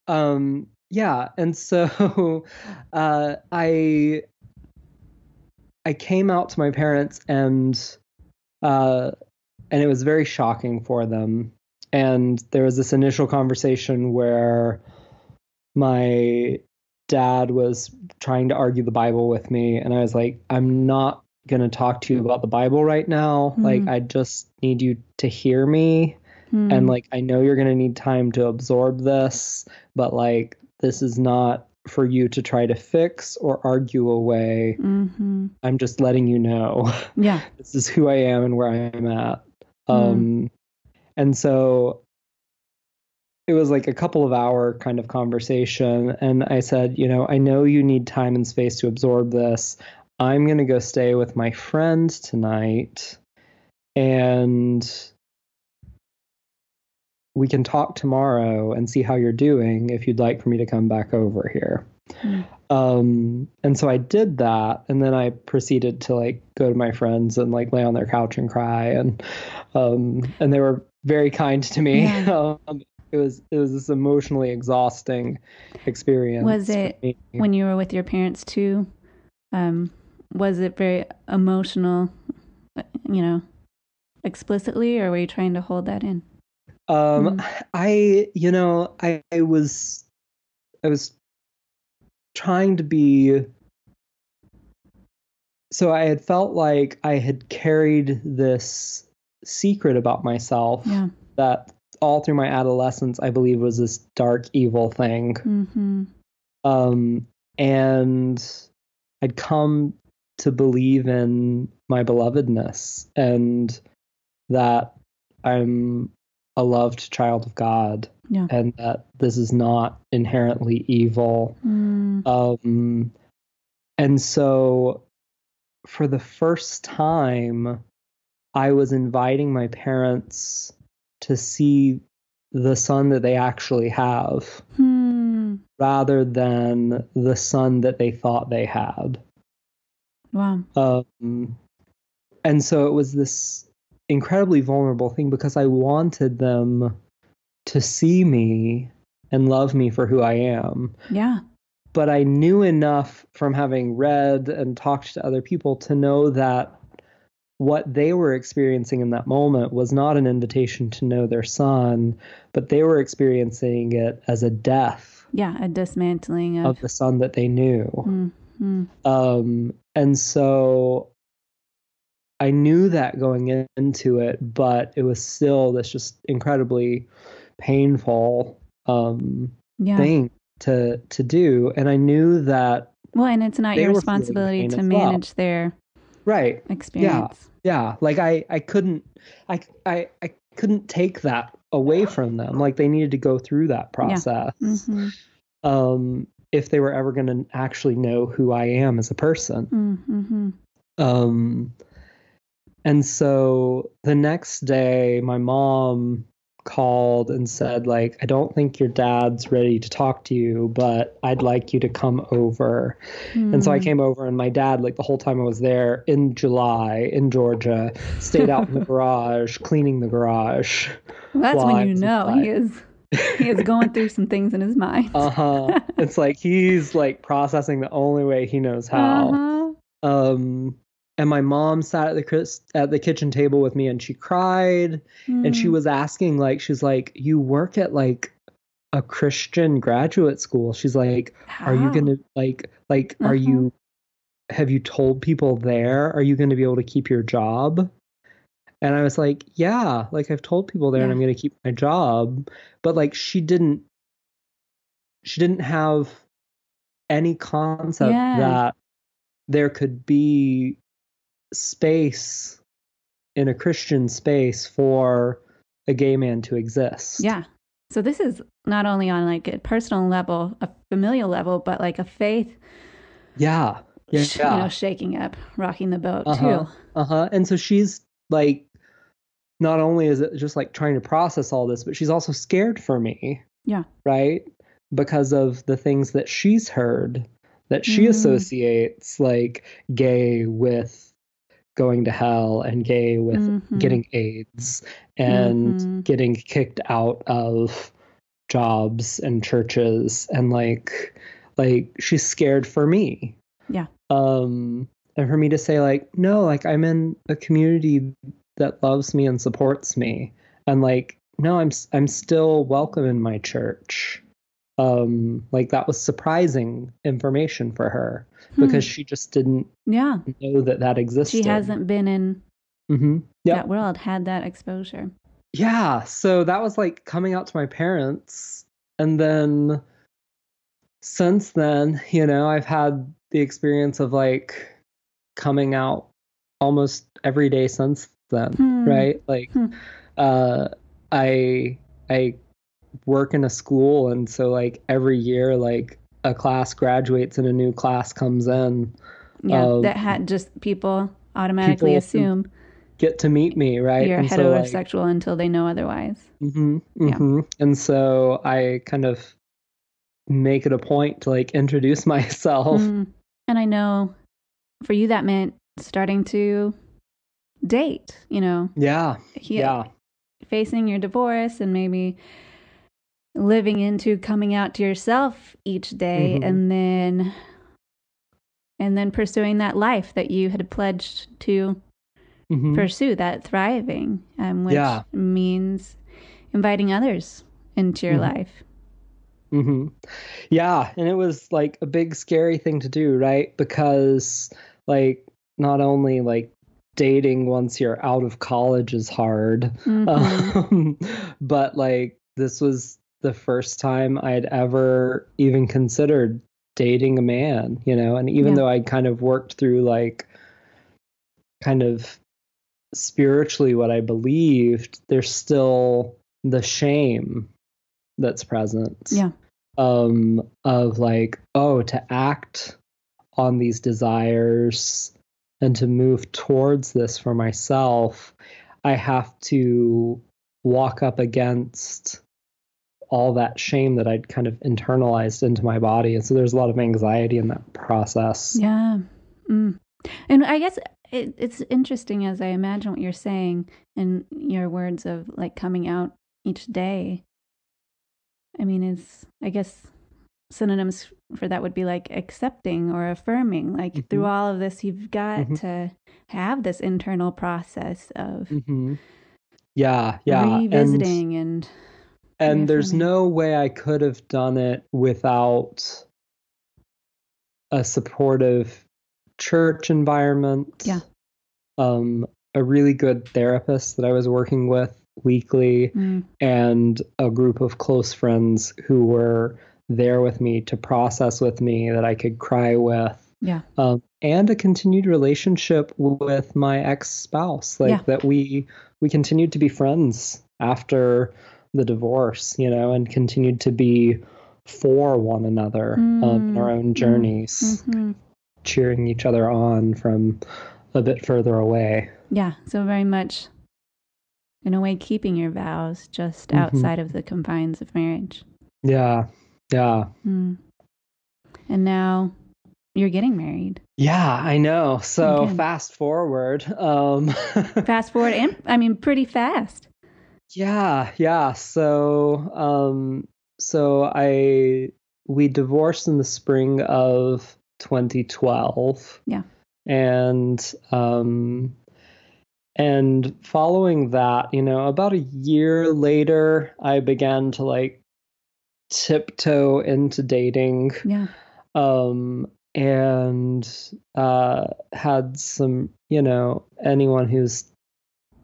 um yeah, and so uh I I came out to my parents and uh and it was very shocking for them. And there was this initial conversation where my dad was trying to argue the Bible with me and I was like I'm not going to talk to you about the Bible right now. Like Mhm. I just need you to hear me Hmm. and like I know you're gonna need time to absorb this, but like this is not for you to try to fix or argue away. hmm I'm just letting you know yeah, this is who I am and where I am at. Mm. Um, and so it was like a couple of hour kind of conversation, and I said, you know, I know you need time and space to absorb this. I'm gonna go stay with my friend tonight, and we can talk tomorrow and see how you're doing if you'd like for me to come back over here. Mm. Um, and so I did that, and then I proceeded to like go to my friends and like lay on their couch and cry, and um, and they were very kind to me. Yeah. um, it was it was this emotionally exhausting experience. Was it when you were with your parents too. Um, was it very emotional? uh, You know, explicitly, or were you trying to hold that in? Um, Mm. I, you know, I, I was, I was trying to be. So I had felt like I had carried this secret about myself Yeah. that all through my adolescence, I believe was this dark, evil thing. Mm-hmm. Um, and I'd come to believe in my belovedness and that I'm a loved child of God Yeah. and that this is not inherently evil. Mm. Um, and so for the first time, I was inviting my parents to see the son that they actually have Hmm. rather than the son that they thought they had. Wow. Um, and so it was this incredibly vulnerable thing because I wanted them to see me and love me for who I am. Yeah. But I knew enough from having read and talked to other people to know that what they were experiencing in that moment was not an invitation to know their son, but they were experiencing it as a death. Yeah, a dismantling of, of the son that they knew. Mm-hmm. Um, and so I knew that going into it, but it was still this just incredibly painful um, yeah. thing to to do. And I knew that. Well, and it's not your responsibility to manage well. their right experience. Yeah, yeah. Like I, I couldn't, I, I, I couldn't take that away from them. Like they needed to go through that process. Yeah. Mm-hmm. Um, if they were ever going to actually know who I am as a person. Mm-hmm. Um, and so the next day, my mom called and said, like, I don't think your dad's ready to talk to you, but I'd like you to come over. Mm. And so I hmm. came over, and my dad, like, the whole time I was there in July in Georgia, stayed out in the garage, cleaning the garage. Well, that's when you know he is. he is going through some things in his mind. uh huh. It's like he's like processing the only way he knows how. Uh-huh. Um, and my mom sat at the at the kitchen table with me and she cried mm. and she hmm. was asking like she's like you work at like a Christian graduate school she's like How? are you going to like like uh-huh. are you have you told people there are you going to be able to keep your job and I was like yeah like I've told people there yeah. and I'm going to keep my job but like she didn't she didn't have any concept yeah. that there could be space in a Christian space for a gay man to exist. Yeah. So this is not only on like a personal level, a familial level, but like a faith. Yeah. Yeah. You know, shaking up, rocking the boat uh-huh. too. Uh huh. And so she's like, not only is it just like trying to process all this, but she's also scared for me. Yeah. Right. Because of the things that she's heard that she mm. associates like gay with going to hell and gay with mm-hmm. getting AIDS and mm-hmm. getting kicked out of jobs and churches and like like she's scared for me. Yeah. Um and for me to say like no like I'm in a community that loves me and supports me and like no I'm I'm still welcome in my church um like that was surprising information for her hmm. because she just didn't yeah know that that existed she hasn't been in mm-hmm. yep. that world had that exposure yeah so that was like coming out to my parents and then since then you know i've had the experience of like coming out almost every day since then hmm. right like hmm. uh i i work in a school. And so like every year like a class graduates and a new class comes in. Yeah um, that had just people automatically people assume get to meet me right? you're and heterosexual so, like, until they know otherwise. Mm-hmm, mm-hmm. Yeah. and so i kind of make it a point to like introduce myself. Mm. and i know for you that meant starting to date you know? Yeah yeah. facing your divorce and maybe living into coming out to yourself each day mm-hmm. and then and then pursuing that life that you had pledged to mm-hmm. pursue that thriving um, which yeah. means inviting others into your mm-hmm. life mm-hmm. yeah and it was like a big scary thing to do right because like not only like dating once you're out of college is hard mm-hmm. um, but like this was the first time I'd ever even considered dating a man, you know, and even yeah. though I'd kind of worked through like kind of spiritually what I believed, there's still the shame that's present. Yeah. Um of like, oh, to act on these desires and to move towards this for myself, I have to walk up against all that shame that I'd kind of internalized into my body. And so there's a lot of anxiety in that process. Yeah. Mm. And I guess it, it's interesting as I imagine what you're saying in your words of like coming out each day. I mean, it's, I guess synonyms for that would be like accepting or affirming. Like mm-hmm. through all of this, you've got mm-hmm. to have this internal process of mm-hmm. yeah, yeah, revisiting and and, and there's no way I could have done it without a supportive church environment. Yeah. Um, a really good therapist that I was working with weekly, mm. and a group of close friends who were there with me to process with me that I could cry with. Yeah. Um, and a continued relationship with my ex spouse, like yeah. that we we continued to be friends after the divorce, you know, and continued to be for one another mm. um, in our own mm. journeys, mm-hmm. cheering each other on from a bit further away. Yeah, so very much, in a way, keeping your vows just mm-hmm. outside of the confines of marriage. Yeah, yeah. Mm. And now you're getting married. Yeah, I know. So Again. fast forward. Um, fast forward, and I mean, pretty fast. Yeah, yeah. So, um, so I we divorced in the spring of 2012. Yeah. And um and following that, you know, about a year later, I began to like tiptoe into dating. Yeah. Um and uh had some, you know, anyone who's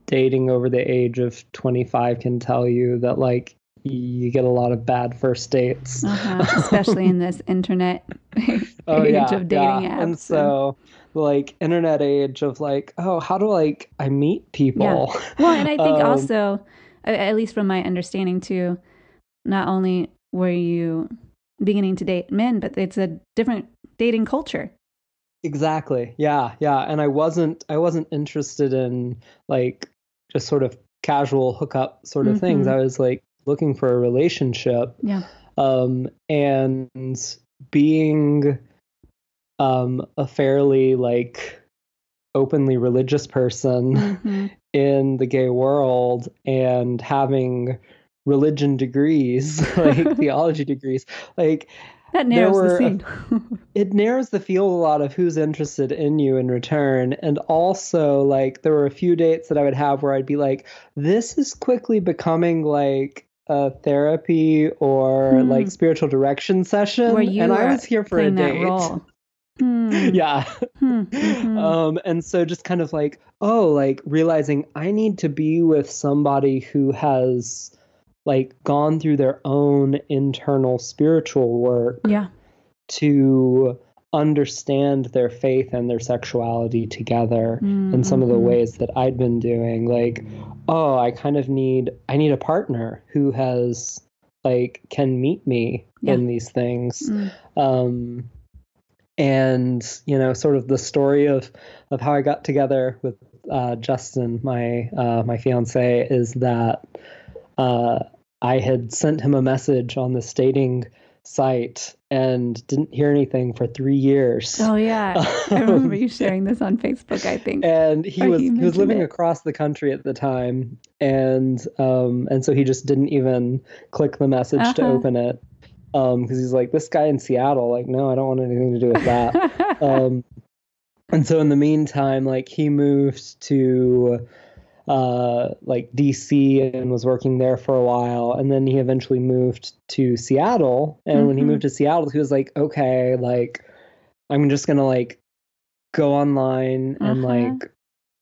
dating over the age of 25 can tell you that like you get a lot of bad first dates, uh-huh. especially in this internet oh, age yeah, of dating yeah. apps. And so, like internet age of like, oh, how do like I meet people? Yeah. Well, and I think um, also, at least from my understanding too, not only were you beginning to date men, but it's a different dating culture. Exactly. Yeah, yeah. And I wasn't I wasn't interested in like just sort of casual hookup sort of mm-hmm. things. I was like looking for a relationship. Yeah. Um, and being um, a fairly like openly religious person mm-hmm. in the gay world and having religion degrees, like theology degrees, like that narrows were, the scene. it narrows the field a lot of who's interested in you in return. And also, like, there were a few dates that I would have where I'd be like, this is quickly becoming like a therapy or hmm. like spiritual direction session. and I was here for a date. Hmm. Yeah. Hmm. Mm-hmm. Um, and so just kind of like, oh, like realizing I need to be with somebody who has like gone through their own internal spiritual work yeah to understand their faith and their sexuality together mm-hmm. in some of the mm-hmm. ways that I'd been doing like oh I kind of need I need a partner who has like can meet me yeah. in these things mm. um and you know sort of the story of of how I got together with uh, Justin my uh, my fiance is that uh, I had sent him a message on the dating site and didn't hear anything for three years. Oh yeah, I remember you sharing this on Facebook. I think. And he was he was living it. across the country at the time, and um and so he just didn't even click the message uh-huh. to open it, um because he's like this guy in Seattle. Like no, I don't want anything to do with that. um, and so in the meantime, like he moved to uh, like DC and was working there for a while. And then he eventually moved to Seattle. And mm-hmm. when he mm-hmm. moved to Seattle, he was like, okay, like, I'm just going to like go online uh-huh. and like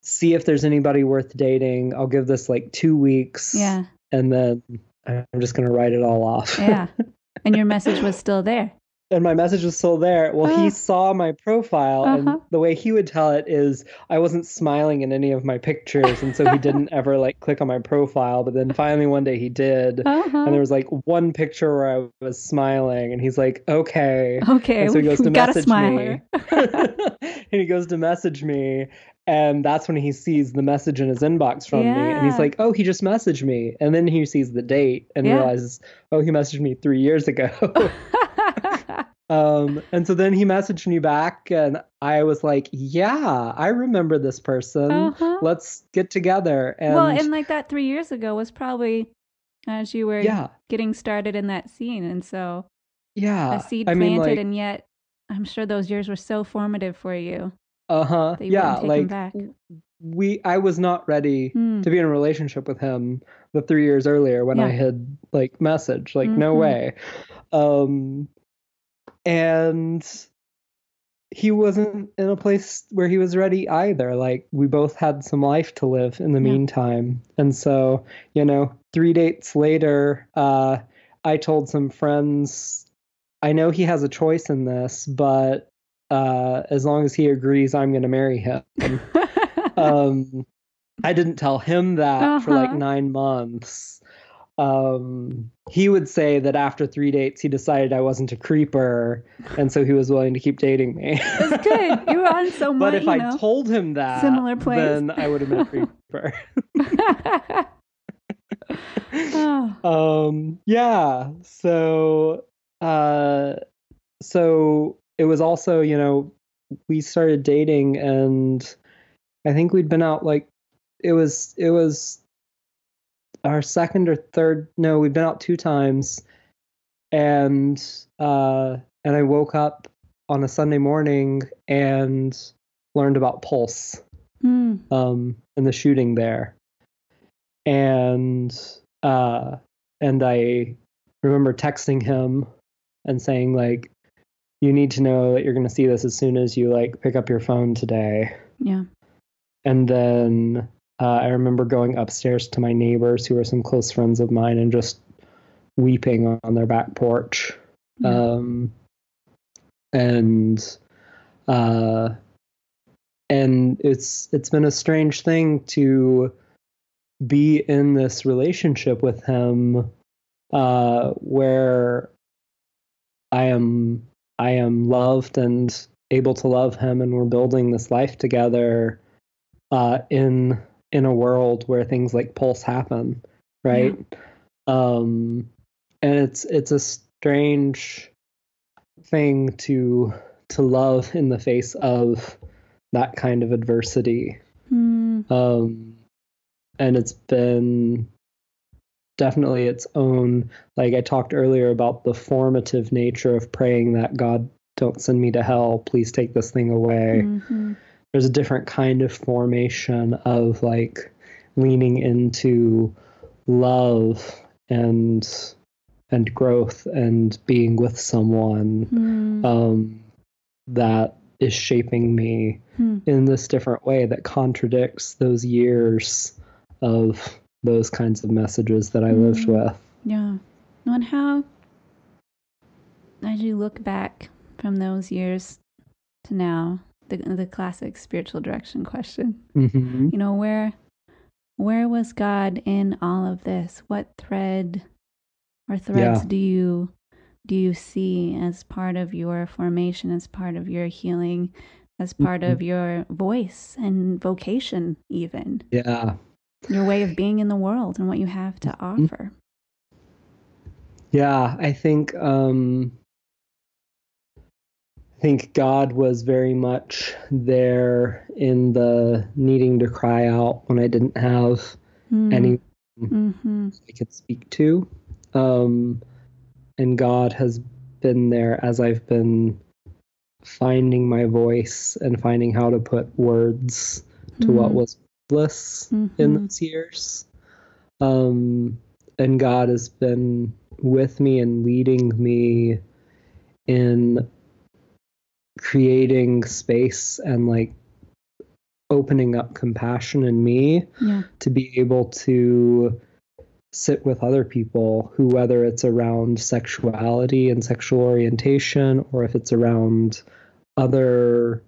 see if there's anybody worth dating. I'll give this like two weeks. Yeah. And then I'm just going to write it all off. yeah. And your message was still there and my message was still there. Well, he ah. saw my profile, uh-huh. and the way he would tell it is I wasn't smiling in any of my pictures, and so he didn't ever like click on my profile. But then finally one day he did, uh-huh. and there was like one picture where I was smiling, and he's like, "Okay, okay." And so he goes to message me, and he goes to message me, and that's when he sees the message in his inbox from yeah. me. And he's like, oh, he just messaged me. And then he sees the date and yeah. realizes, oh, he messaged me three years ago. Um, and so then he messaged me back, and I was like, "Yeah, I remember this person. Uh-huh. Let's get together." And well, and like that three years ago was probably as you were yeah, getting started in that scene, and so yeah. a seed I planted, mean, like, and yet I'm sure those years were so formative for you uh huh. Yeah, wouldn't take them like back. we, I was not ready Hmm. to be in a relationship with him the three years earlier when I had like messaged, like, no Mhm. way. Um, and he wasn't in a place where he was ready either. Like, we both had some life to live in the Yeah. meantime. And so, you know, three dates later, uh, I told some friends, I know he has a choice in this, but uh, as long as he agrees, I'm going to marry him um i didn't tell him that for like Uh-huh. nine months um he would say that after three dates he decided i wasn't a creeper and so he was willing to keep dating me That's good. You were on so much, but if i know. told him that similar place. then i would have been a creeper oh, um yeah so uh so it was also you know we started dating and i think we'd been out like it was it was our second or third no we've been out two times and uh and i woke up on a sunday morning and learned about pulse Hmm. um, and the shooting there. And uh, and I remember texting him and saying like, "You need to know that you're going to see this as soon as you like pick up your phone today." yeah. And then uh, I remember going upstairs to my neighbors, who were some close friends of mine, and just weeping on their back porch. Yeah. Um, and uh, and it's it's been a strange thing to be in this relationship with him, uh, where I am I am loved and able to love him, and we're building this life together, uh, in in a world where things like pulse happen, right? Um, and it's it's a strange thing to to love in the face of that kind of adversity. Hmm. Um, and it's been definitely its own. Like I talked earlier about the formative nature of praying that God don't send me to hell, please take this thing away Mhm. There's a different kind of formation of like leaning into love and and growth and being with someone Hmm. um, that is shaping me Hmm. in this different way that contradicts those years of those kinds of messages that I lived Mm. with. Yeah. And how, as you look back from those years to now, the the classic spiritual direction question. hmm You know where, where was God in all of this? What thread or threads Yeah. do you do you see as part of your formation, as part of your healing, as part Mhm. of your voice and vocation, even Yeah. your way of being in the world and what you have to Mhm. offer? Yeah, I think um think God was very much there in the needing to cry out when I didn't have any Mm-hmm. I could speak to. Um and God has been there as I've been finding my voice and finding how to put words to what was bliss in Mhm. those years. Um, and God has been with me and leading me in creating space and like opening up compassion in me Yeah. to be able to sit with other people who whether it's around sexuality and sexual orientation or if it's around other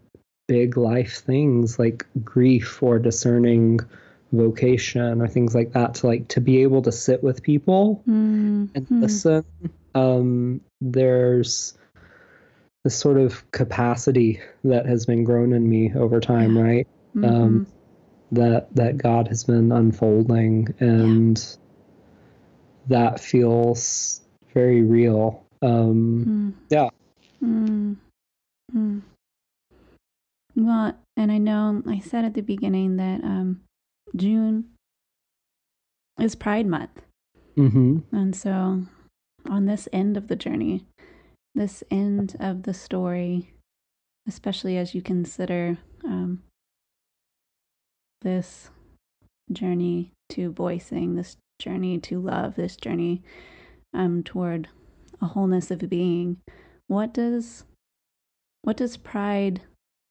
big life things like grief or discerning vocation or things like that to like to be able to sit with people and Mhm. listen um there's this sort of capacity that has been grown in me over time Yeah. right um, Mhm. that that God has been unfolding, and that feels very real. Um, Mm. yeah. Mm. Mm. Well, and I know I said at the beginning that um, June is Pride Month. Mm-hmm. And so, on this end of the journey, this end of the story, especially as you consider um, this journey to voicing, this journey to love, this journey um, toward a wholeness of being, what does what does pride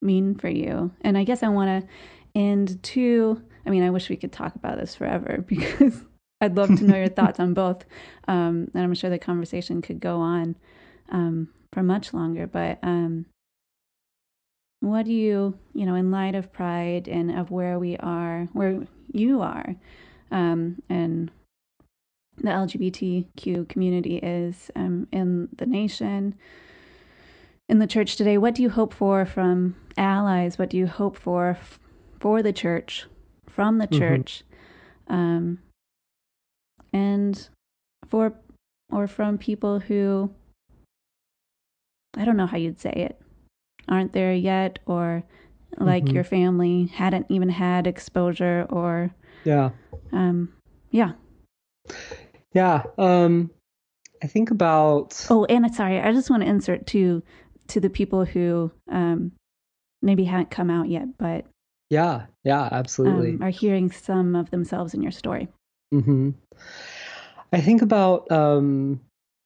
mean for you? And I guess I want to end too. I mean, I wish we could talk about this forever because I'd love to know your thoughts on both. Um, and I'm sure the conversation could go on um, for much longer. But um, what do you, you know, in light of pride and of where we are, where you are, um, and the LGBTQ community is um, in the nation, in the church today, what do you hope for from allies? What do you hope for f- for the church, from the Mhm. church, um, and for or from people who I don't know how you'd say it, aren't there yet, or like Mhm. your family hadn't even had exposure, or Yeah. um, yeah. Yeah. Um, I think about. Oh, and sorry, I just want to insert to to the people who um, maybe haven't come out yet, but Yeah. Yeah. Absolutely. um, are hearing some of themselves in your story. hmm I think about um,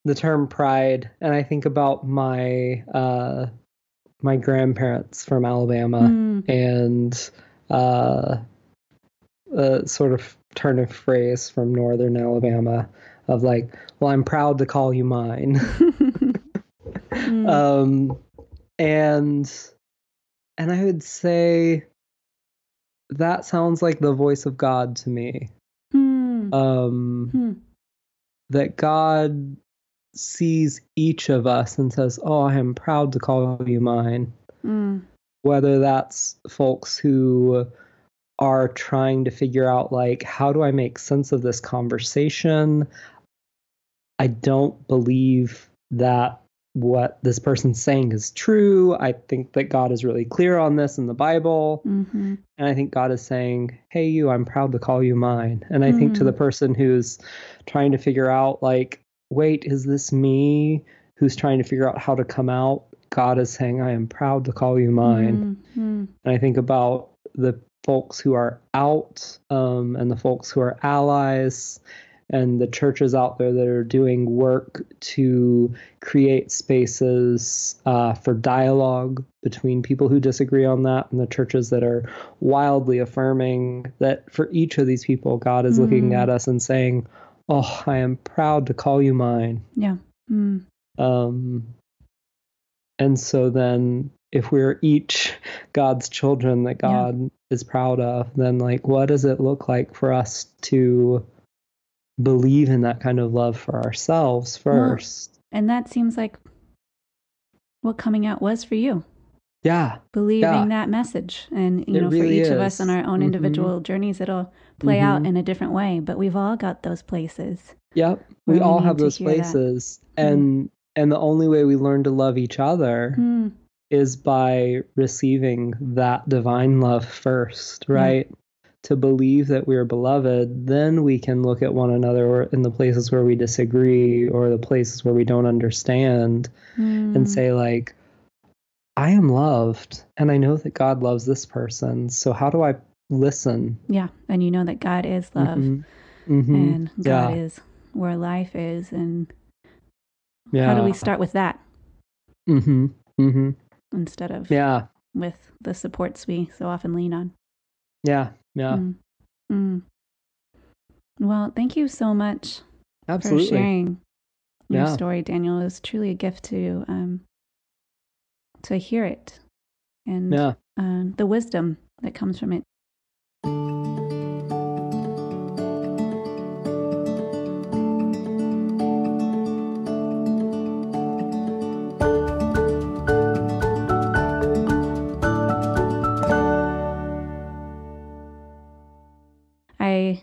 the term pride, and I think about my uh, my grandparents from Alabama, Mm, and uh, a sort of turn of phrase from Northern Alabama of like, "Well, I'm proud to call you mine," Mm, um, and and I would say that sounds like the voice of God to me. mm, Um, mm, that God sees each of us and says, Oh, I am proud to call you mine. mm, Whether that's folks who are trying to figure out, like, how do I make sense of this conversation? I don't believe that what this person's saying is true. I think that God is really clear on this in the Bible. mhm, And I think God is saying, Hey, you, I'm proud to call you mine. And I think to Mm. the person who's trying to figure out, like, wait, is this me who's trying to figure out how to come out? God is saying, I am proud to call you mine. mm, mm, And I think about the folks who are out um, and the folks who are allies and the churches out there that are doing work to create spaces uh, for dialogue between people who disagree on that and the churches that are wildly affirming that for each of these people, God is looking Mm. at us and saying, Oh, I am proud to call you mine. yeah. Mm, Um, and so then, if we're each God's children that Yeah. God is proud of, then like, what does it look like for us to believe in that kind of love for ourselves Well, first? and that seems like what coming out was for you. Yeah, believing Yeah. that message and you It know for really each of us on our own Mhm. individual journeys it'll play out Mhm. in a different way but we've all got those places yep. We we all have those hear that. places, and and the only way we learn to love each other Hmm. is by receiving that divine love first, right? To believe that we are beloved, then we can look at one another in the places where we disagree or the places where we don't understand Hmm. and say, like, I am loved and I know that God loves this person. So how do I listen? yeah and you know that god is love Mhm. Mhm. and god Yeah. is where life is and Yeah. how do we start with that Mm-hmm. Mm-hmm. instead of Yeah. with the supports we so often lean on Yeah. Yeah. Mm. Mm. well thank you so much Absolutely. for sharing your Yeah. story, Daniel. It was truly a gift to um, to hear it and Yeah. uh, the wisdom that comes from it. I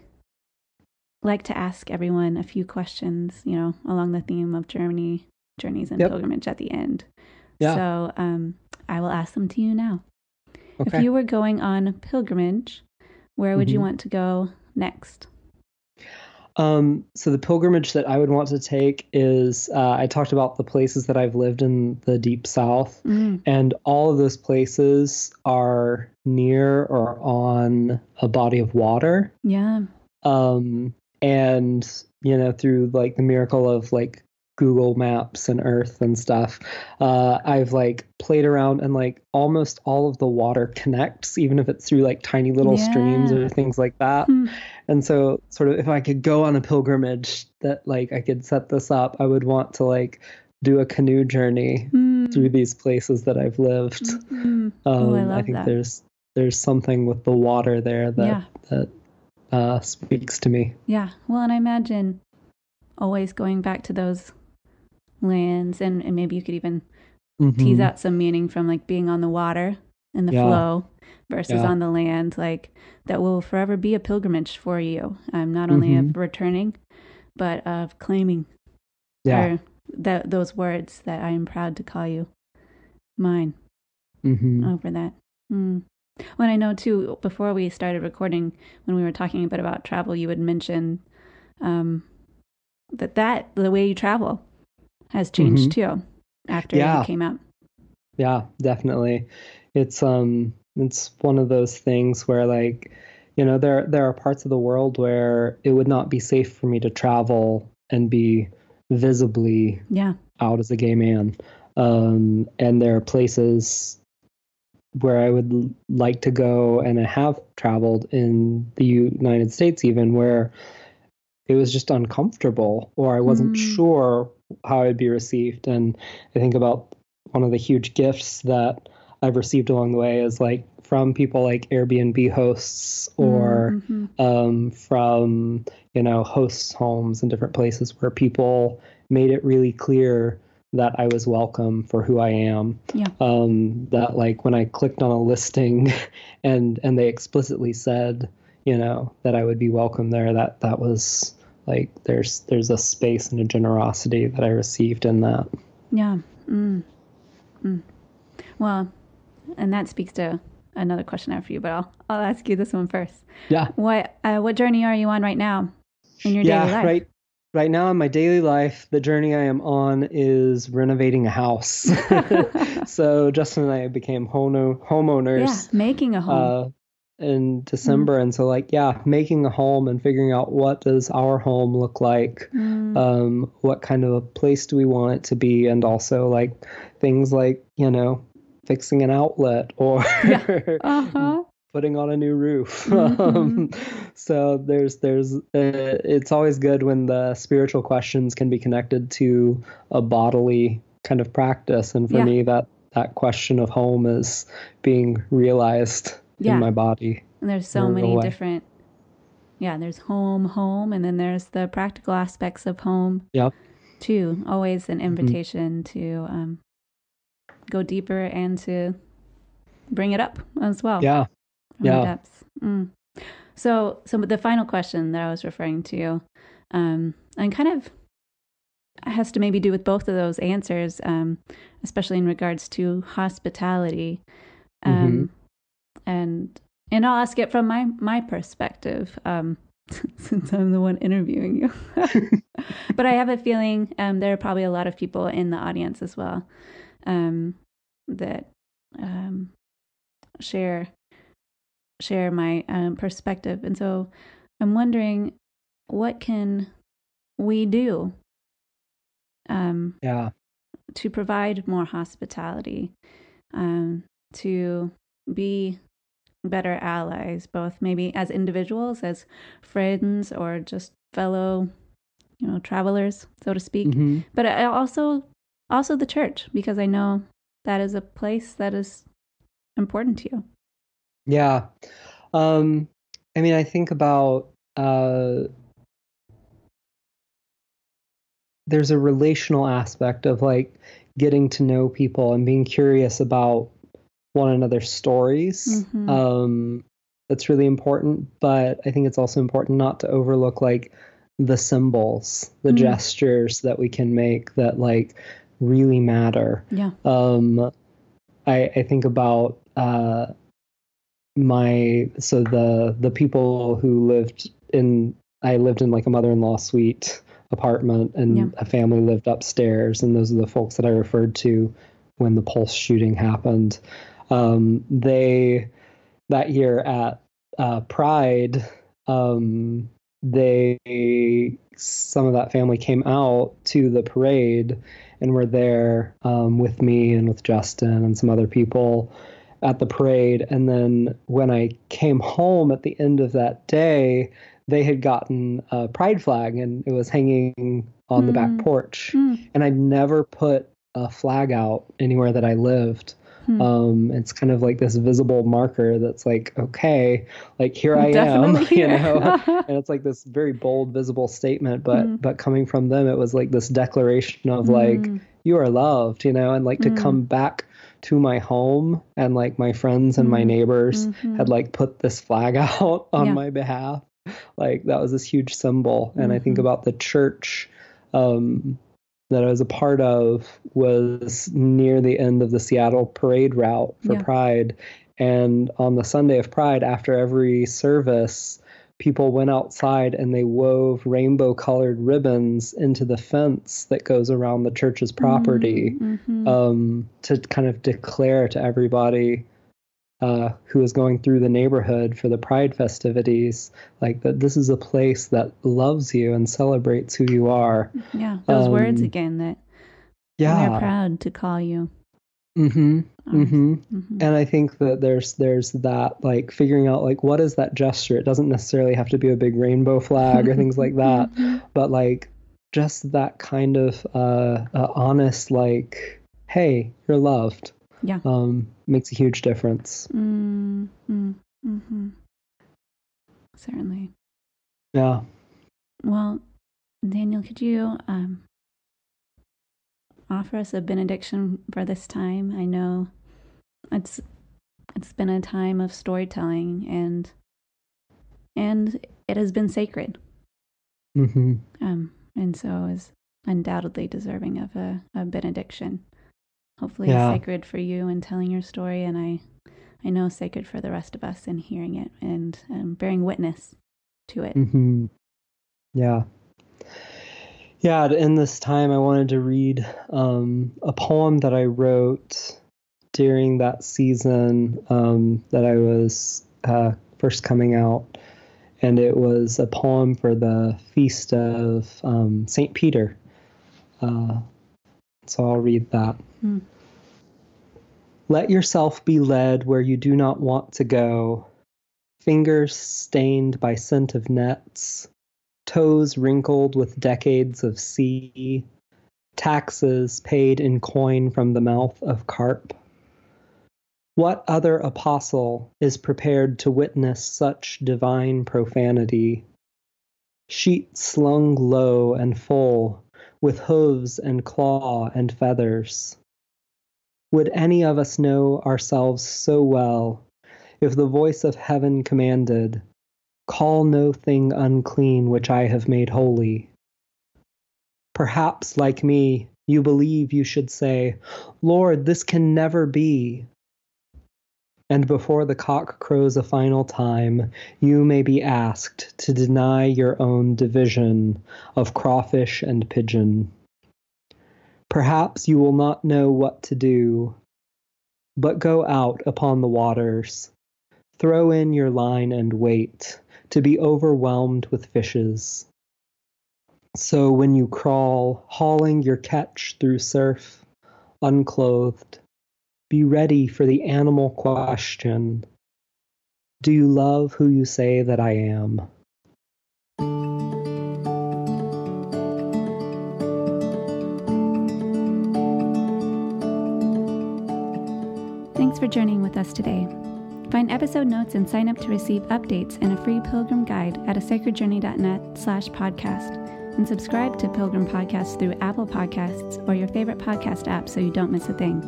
like to ask everyone a few questions, you know, along the theme of journey, journeys and Yep. pilgrimage at the end. Yeah. So um, I will ask them to you now. Okay. If you were going on pilgrimage, where would you Mhm. want to go next? Um, so the pilgrimage that I would want to take is uh, I talked about the places that I've lived in the deep south, Mm, and all of those places are near or on a body of water. yeah. Um, and you know, through like the miracle of like Google Maps and Earth and stuff, uh, I've like played around and like almost all of the water connects, even if it's through like tiny little streams or things like that. Hmm. And so, sort of, if I could go on a pilgrimage that like I could set this up, I would want to like do a canoe journey Mm, through these places that I've lived. mhm. Um, Oh, I love think that. there's there's something with the water there that Yeah. that uh, speaks to me. Yeah. Well, and I imagine always going back to those lands, and, and maybe you could even tease Mhm. out some meaning from like being on the water and the Yeah. flow versus Yeah. on the land, like that will forever be a pilgrimage for you. Um, not only of Mhm. returning, but of claiming Yeah. or that those words that I am proud to call you mine hmm over that. Mm. When I know too, before we started recording, when we were talking a bit about travel, you had mentioned um, that that the way you travel has changed too after Mm-hmm. Yeah. you came out. Yeah, definitely. It's um it's one of those things where like you know there there are parts of the world where it would not be safe for me to travel and be visibly Yeah. out as a gay man. Um, and there are places where I would like to go and I have traveled in the United States, even where it was just uncomfortable or I wasn't Mm. sure how I'd be received. And I think about one of the huge gifts that I've received along the way is like from people like Airbnb hosts or Mhm. um, from you know hosts homes and different places where people made it really clear that I was welcome for who I am. Yeah. Um, that like when I clicked on a listing and and they explicitly said you know that I would be welcome there that that was like there's there's a space and a generosity that I received in that. Yeah. Mm. Mm. Well, and that speaks to another question I have for you, but I'll I'll ask you this one first. Yeah. What uh, what journey are you on right now in your yeah, daily life? Yeah. Right. Right now in my daily life, the journey I am on is renovating a house. so Justin and I became home Yeah, homeowners making a home. uh, in December, and so like yeah, making a home and figuring out what does our home look like. Mm. Um, what kind of a place do we want it to be, and also like things like you know fixing an outlet or uh-huh. putting on a new roof. Mhm. Um, so there's there's uh, it's always good when the spiritual questions can be connected to a bodily kind of practice, and for Yeah. me that that question of home is being realized Yeah. in my body. And there's so many different Yeah, there's home, home, and then there's the practical aspects of home. Yep. Too. Always an Mm-hmm. invitation to um go deeper and to bring it up as well. Yeah, Yeah. Mm. So, so the final question that I was referring to, um, and kind of has to maybe do with both of those answers, um, especially in regards to hospitality, um, and and I'll ask it from my my perspective, um, since I'm the one interviewing you. but I have a feeling um, there are probably a lot of people in the audience as well um, that um, share share my um, perspective. And so I'm wondering what can we do um, yeah, to provide more hospitality, um, to be better allies, both maybe as individuals, as friends, or just fellow, you know, travelers, so to speak. hmm But I also, also the church, because I know that is a place that is important to you. yeah. Um, I mean, I think about uh, there's a relational aspect of like getting to know people and being curious about one another's stories. Mhm. Um, that's really important, but I think it's also important not to overlook like the symbols, the Mm. gestures that we can make that like really matter. Yeah. Um, I, I think about uh, my so the the people who lived in I lived in like a mother-in-law suite apartment and Yeah. a family lived upstairs and those are the folks that I referred to when the Pulse shooting happened. Um, they that year at uh, Pride, um, they some of that family came out to the parade and were there um, with me and with Justin and some other people at the parade. And then when I came home at the end of that day, they had gotten a pride flag and it was hanging on the back Mm. porch. Mm. And I'd never put a flag out anywhere that I lived. Hmm. Um, it's kind of like this visible marker that's like, okay, like here I am, Definitely you know. and it's like this very bold, visible statement, but Mm. but coming from them, it was like this declaration of like Mm. you are loved, you know, and like to Mm. come back to my home and like my friends and my Mm. neighbors Mhm. had like put this flag out on Yeah. my behalf. Like that was this huge symbol. And I think Mhm. about the church um, that I was a part of was near the end of the Seattle parade route for Yeah. Pride. And on the Sunday of Pride, after every service, people went outside and they wove rainbow colored ribbons into the fence that goes around the church's property Mm, mhm. um, to kind of declare to everybody uh, who is going through the neighborhood for the Pride festivities, like that this is a place that loves you and celebrates who you are. yeah, those words um, again that Yeah. proud to call you. Mm-hmm. ours. Mm-hmm. Mhm. And I think that there's there's that like figuring out like what is that gesture? It doesn't necessarily have to be a big rainbow flag or things like that, Mhm. but like just that kind of uh, uh, honest like, hey, you're loved. Yeah. Um, makes a huge difference. Mm, mm, mhm. Certainly. Yeah. Well, Daniel, could you um, offer us a benediction for this time? I know it's it's been a time of storytelling and and it has been sacred, Mm-hmm. um, and so is undoubtedly deserving of a, a benediction. Hopefully, Yeah. sacred for you in telling your story, and I I know sacred for the rest of us in hearing it and um, bearing witness to it. Mm-hmm. Yeah. Yeah, to end this time, I wanted to read um, a poem that I wrote during that season um, that I was uh, first coming out. And it was a poem for the feast of um, St. Peter. Uh, so I'll read that. Hmm. Let yourself be led where you do not want to go, fingers stained by scent of nets, toes wrinkled with decades of sea, taxes paid in coin from the mouth of carp. What other apostle is prepared to witness such divine profanity? Sheet slung low and full, with hooves and claw and feathers. Would any of us know ourselves so well if the voice of heaven commanded, Call no thing unclean which I have made holy? Perhaps, like me, you believe you should say, Lord, this can never be. And before the cock crows a final time, you may be asked to deny your own division of crawfish and pigeon. Perhaps you will not know what to do, but go out upon the waters, throw in your line and wait to be overwhelmed with fishes. So when you crawl, hauling your catch through surf, unclothed, be ready for the animal question Do you love who you say that I am? For journeying with us today. Find episode notes and sign up to receive updates and a free pilgrim guide at a sacredjourney.net slash podcast. And subscribe to Pilgrim Podcasts through Apple Podcasts or your favorite podcast app so you don't miss a thing.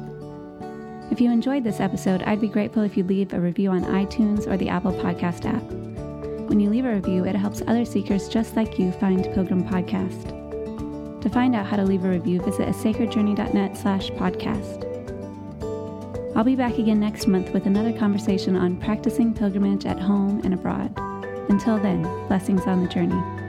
If you enjoyed this episode, I'd be grateful if you'd leave a review on iTunes or the Apple Podcast app. When you leave a review, it helps other seekers just like you find Pilgrim Podcast. To find out how to leave a review, visit a sacredjourney.net slash podcast. I'll be back again next month with another conversation on practicing pilgrimage at home and abroad. Until then, blessings on the journey.